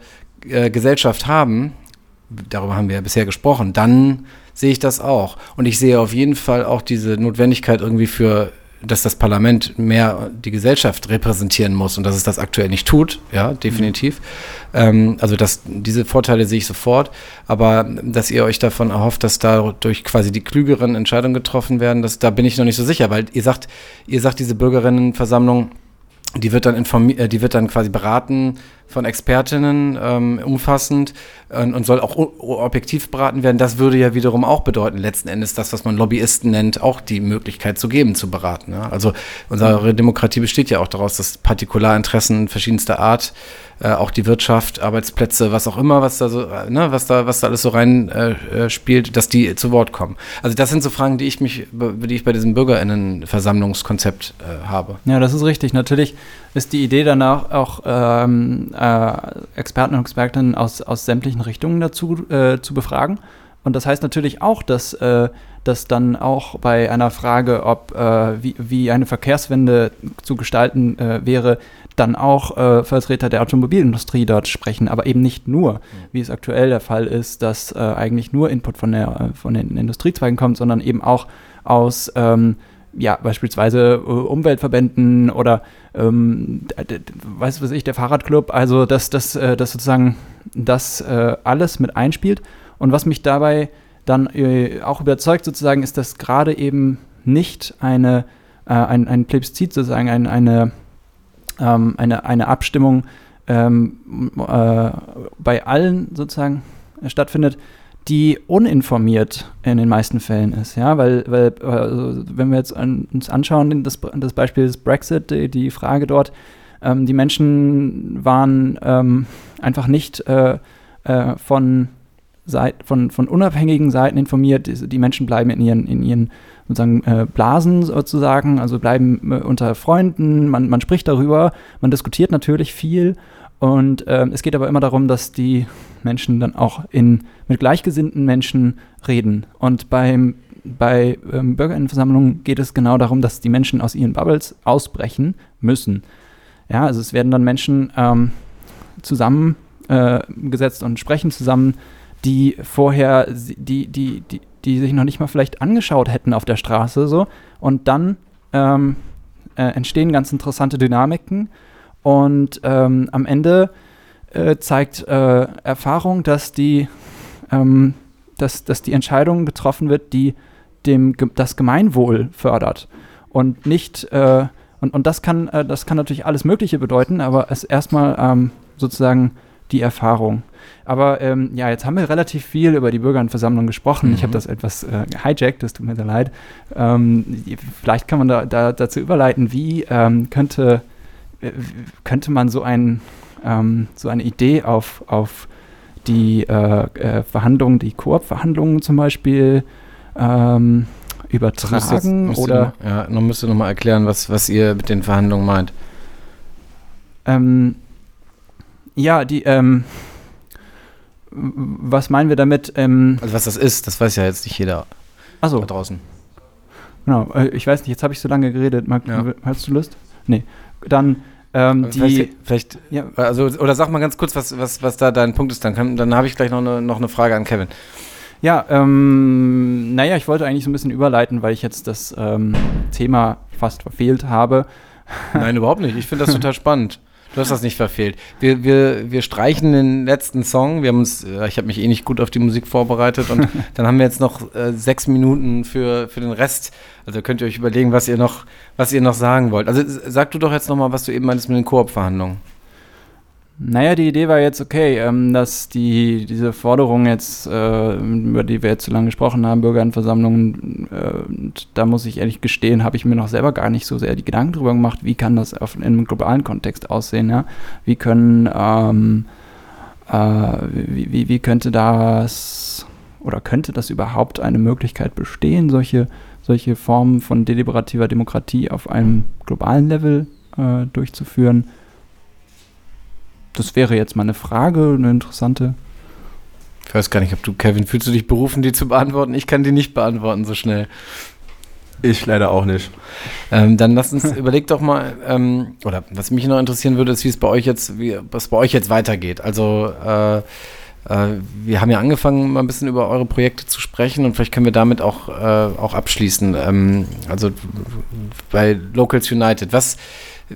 äh, Gesellschaft haben, darüber haben wir ja bisher gesprochen, dann sehe ich das auch. Und ich sehe auf jeden Fall auch diese Notwendigkeit irgendwie für, dass das Parlament mehr die Gesellschaft repräsentieren muss und dass es das aktuell nicht tut, ja, definitiv. Ähm, also das, diese Vorteile sehe ich sofort, aber dass ihr euch davon erhofft, dass dadurch quasi die klügeren Entscheidungen getroffen werden, das, da bin ich noch nicht so sicher, weil ihr sagt, ihr sagt, diese Bürgerinnenversammlung, die wird dann informiert, äh, die wird dann quasi beraten von Expertinnen ähm, umfassend äh, und soll auch objektiv beraten werden. Das würde ja wiederum auch bedeuten, letzten Endes das, was man Lobbyisten nennt, auch die Möglichkeit zu geben, zu beraten. Ja? Also unsere Demokratie besteht ja auch daraus, dass Partikularinteressen verschiedenster Art, äh, auch die Wirtschaft, Arbeitsplätze, was auch immer, was da so, äh, ne, was da, was da alles so rein äh, äh, dass die zu Wort kommen. Also das sind so Fragen, die ich mich, die ich bei diesem BürgerInnenversammlungskonzept äh, habe. Ja, das ist richtig. Natürlich ist die Idee danach auch ähm, äh, Experten und Expertinnen aus, aus sämtlichen Richtungen dazu äh, zu befragen. Und das heißt natürlich auch, dass, äh, dass dann auch bei einer Frage, ob äh, wie, wie eine Verkehrswende zu gestalten äh, wäre, dann auch äh, Vertreter der Automobilindustrie dort sprechen, aber eben nicht nur, wie es aktuell der Fall ist, dass äh, eigentlich nur Input von, der, äh, von den Industriezweigen kommt, sondern eben auch aus ähm, ja, beispielsweise äh, Umweltverbänden oder ähm, weiß was ich, der Fahrradclub, also dass das, äh, das sozusagen das äh, alles mit einspielt. Und was mich dabei dann äh, auch überzeugt sozusagen, ist, dass gerade eben nicht eine, äh, ein, ein Plebiszit sozusagen, ein, eine, ähm, eine, eine Abstimmung ähm, äh, bei allen sozusagen stattfindet, die uninformiert in den meisten Fällen ist, ja, weil, weil also, wenn wir jetzt an, uns anschauen, das, das Beispiel des Brexit, die, die Frage dort, ähm, die Menschen waren ähm, einfach nicht äh, äh, von Seit, von, von unabhängigen Seiten informiert. Die, die Menschen bleiben in ihren, in ihren sozusagen äh, Blasen sozusagen, also bleiben äh, unter Freunden, man, man spricht darüber, man diskutiert natürlich viel und ähm, es geht aber immer darum, dass die Menschen dann auch in, mit gleichgesinnten Menschen reden. Und beim, bei ähm, Bürgerinnenversammlungen geht es genau darum, dass die Menschen aus ihren Bubbles ausbrechen müssen. Ja, also es werden dann Menschen ähm, zusammengesetzt äh, und sprechen zusammen, die vorher, die, die, die, die sich noch nicht mal vielleicht angeschaut hätten auf der Straße so. Und dann ähm, äh, entstehen ganz interessante Dynamiken und ähm, am Ende äh, zeigt äh, Erfahrung, dass die, ähm, dass, dass die Entscheidung getroffen wird, die dem, das Gemeinwohl fördert. Und nicht, äh, und, und das kann, äh, das kann natürlich alles Mögliche bedeuten, aber es erstmal ähm, sozusagen die Erfahrung. Aber ähm, ja, jetzt haben wir relativ viel über die Bürgerinnenversammlung gesprochen. Mhm. Ich habe das etwas äh, hijacked, das tut mir sehr leid. Ähm, vielleicht kann man da, da, dazu überleiten, wie ähm, könnte, könnte man so, ein, ähm, so eine Idee auf, auf die äh, äh Verhandlungen, die Koop-Verhandlungen zum Beispiel ähm, übertragen? Jetzt, oder? Noch, ja, noch müsst ihr nochmal erklären, was, was ihr mit den Verhandlungen meint. Ähm, ja, die, ähm, was meinen wir damit? Ähm, also was das ist, das weiß ja jetzt nicht jeder Achso. da draußen. Genau, äh, ich weiß nicht, jetzt habe ich so lange geredet. Mag, Ja. Hast du Lust? Nee. Dann ähm, die. vielleicht, vielleicht Ja, also, oder sag mal ganz kurz, was, was, was da dein Punkt ist, dann, dann habe ich gleich noch eine, noch eine Frage an Kevin. Ja, ähm, naja, ich wollte eigentlich so ein bisschen überleiten, weil ich jetzt das ähm, Thema fast verfehlt habe. Nein, überhaupt nicht. Ich finde das total spannend. Du hast das nicht verfehlt. Wir, wir, wir streichen den letzten Song. Wir haben uns, äh, ich habe mich eh nicht gut auf die Musik vorbereitet und dann haben wir jetzt noch äh, sechs Minuten für, für den Rest. Also könnt ihr euch überlegen, was ihr noch, was ihr noch sagen wollt. Also sag du doch jetzt nochmal, was du eben meintest mit den Koop-Verhandlungen. Naja, die Idee war jetzt okay, ähm, dass die, diese Forderung jetzt, äh, über die wir jetzt so lange gesprochen haben, Bürgerinnenversammlungen, äh, da muss ich ehrlich gestehen, habe ich mir noch selber gar nicht so sehr die Gedanken drüber gemacht, wie kann das auf, in einem globalen Kontext aussehen, ja? Wie können, ähm, äh, wie, wie, wie könnte das, oder könnte das überhaupt eine Möglichkeit bestehen, solche, solche Formen von deliberativer Demokratie auf einem globalen Level äh, durchzuführen? Das wäre jetzt mal eine Frage, eine interessante. Ich weiß gar nicht, ob du, Kevin, fühlst du dich berufen, die zu beantworten? Ich kann die nicht beantworten so schnell. Ich leider auch nicht. Ähm, dann lass uns, überleg doch mal, ähm, oder was mich noch interessieren würde, ist, wie es bei euch jetzt, wie, was bei euch jetzt weitergeht. Also, äh, äh, wir haben ja angefangen, mal ein bisschen über eure Projekte zu sprechen und vielleicht können wir damit auch, äh, auch abschließen. Ähm, also bei Locals United. Was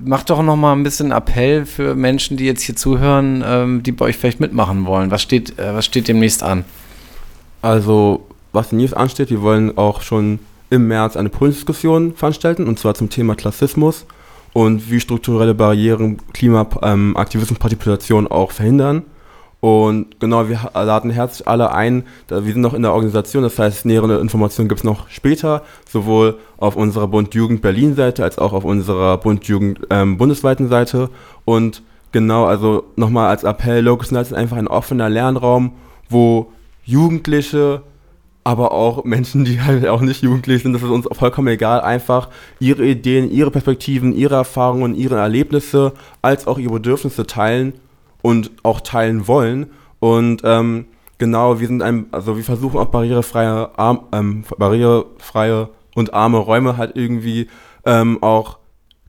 macht doch noch mal ein bisschen Appell für Menschen, die jetzt hier zuhören, ähm, die bei euch vielleicht mitmachen wollen. Was steht, äh, was steht demnächst an? Also, was demnächst ansteht, wir wollen auch schon im März eine Podiumsdiskussion veranstalten, und zwar zum Thema Klassismus und wie strukturelle Barrieren Klimaaktivismus Partizipation auch verhindern. Und genau, wir laden herzlich alle ein. Wir sind noch in der Organisation, das heißt, nähere Informationen gibt es noch später, sowohl auf unserer Bund Jugend Berlin-Seite als auch auf unserer Bund Jugend ähm, bundesweiten Seite. Und genau, also nochmal als Appell, Locus Night ist einfach ein offener Lernraum, wo Jugendliche, aber auch Menschen, die halt auch nicht jugendlich sind, das ist uns vollkommen egal, einfach ihre Ideen, ihre Perspektiven, ihre Erfahrungen, ihre Erlebnisse, als auch ihre Bedürfnisse teilen und auch teilen wollen. Und ähm, genau, wir sind ein, also wir versuchen auch barrierefreie, arm, ähm, barrierefreie und arme Räume halt irgendwie ähm, auch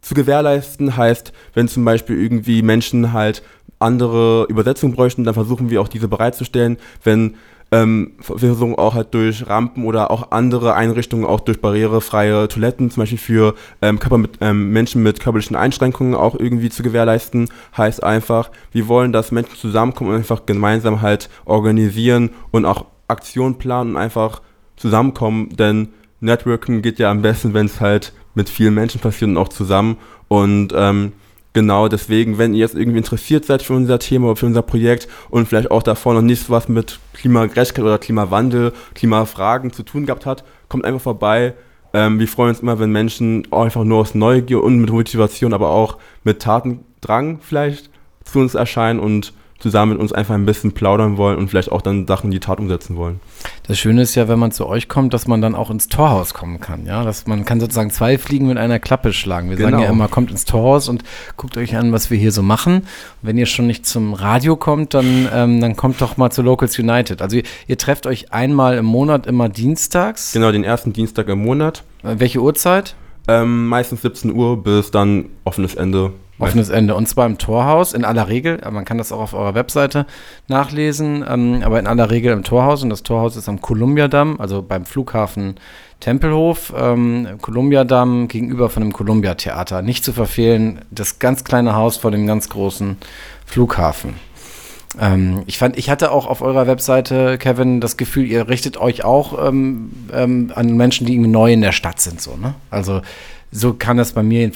zu gewährleisten. Heißt, wenn zum Beispiel irgendwie Menschen halt andere Übersetzungen bräuchten, dann versuchen wir auch diese bereitzustellen. Wenn ähm, wir versuchen auch halt durch Rampen oder auch andere Einrichtungen, auch durch barrierefreie Toiletten, zum Beispiel für ähm, Körper mit, ähm, Menschen mit körperlichen Einschränkungen auch irgendwie zu gewährleisten. Heißt einfach, wir wollen, dass Menschen zusammenkommen und einfach gemeinsam halt organisieren und auch Aktionen planen und einfach zusammenkommen, denn Networking geht ja am besten, wenn es halt mit vielen Menschen passiert und auch zusammen. Und ähm, genau deswegen, wenn ihr jetzt irgendwie interessiert seid für unser Thema oder für unser Projekt und vielleicht auch davor noch nicht was mit Klimagerechtigkeit oder Klimawandel, Klimafragen zu tun gehabt hat, kommt einfach vorbei. Ähm, wir freuen uns immer, wenn Menschen einfach nur aus Neugier und mit Motivation, aber auch mit Tatendrang vielleicht zu uns erscheinen und zusammen mit uns einfach ein bisschen plaudern wollen und vielleicht auch dann Sachen in die Tat umsetzen wollen. Das Schöne ist ja, wenn man zu euch kommt, dass man dann auch ins Torhaus kommen kann. Ja, dass man kann sozusagen zwei Fliegen mit einer Klappe schlagen. Wir sagen Genau. ja immer, kommt ins Torhaus und guckt euch an, was wir hier so machen. Und wenn ihr schon nicht zum Radio kommt, dann, ähm, dann kommt doch mal zu Locals United. Also ihr, ihr trefft euch einmal im Monat, immer dienstags. Genau, den ersten Dienstag im Monat. Äh, Welche Uhrzeit? Ähm, meistens 17 Uhr bis dann offenes Ende. Offenes Ende. Und zwar im Torhaus, in aller Regel. Man kann das auch auf eurer Webseite nachlesen, ähm, aber in aller Regel im Torhaus. Und das Torhaus ist am Kolumbiadamm, also beim Flughafen Tempelhof. Ähm, Kolumbiadamm gegenüber von dem Columbia-Theater. Nicht zu verfehlen, das ganz kleine Haus vor dem ganz großen Flughafen. Ähm, ich fand, ich hatte auch auf eurer Webseite, Kevin, das Gefühl, ihr richtet euch auch ähm, ähm, an Menschen, die irgendwie neu in der Stadt sind, so, ne? Also so kann das bei mir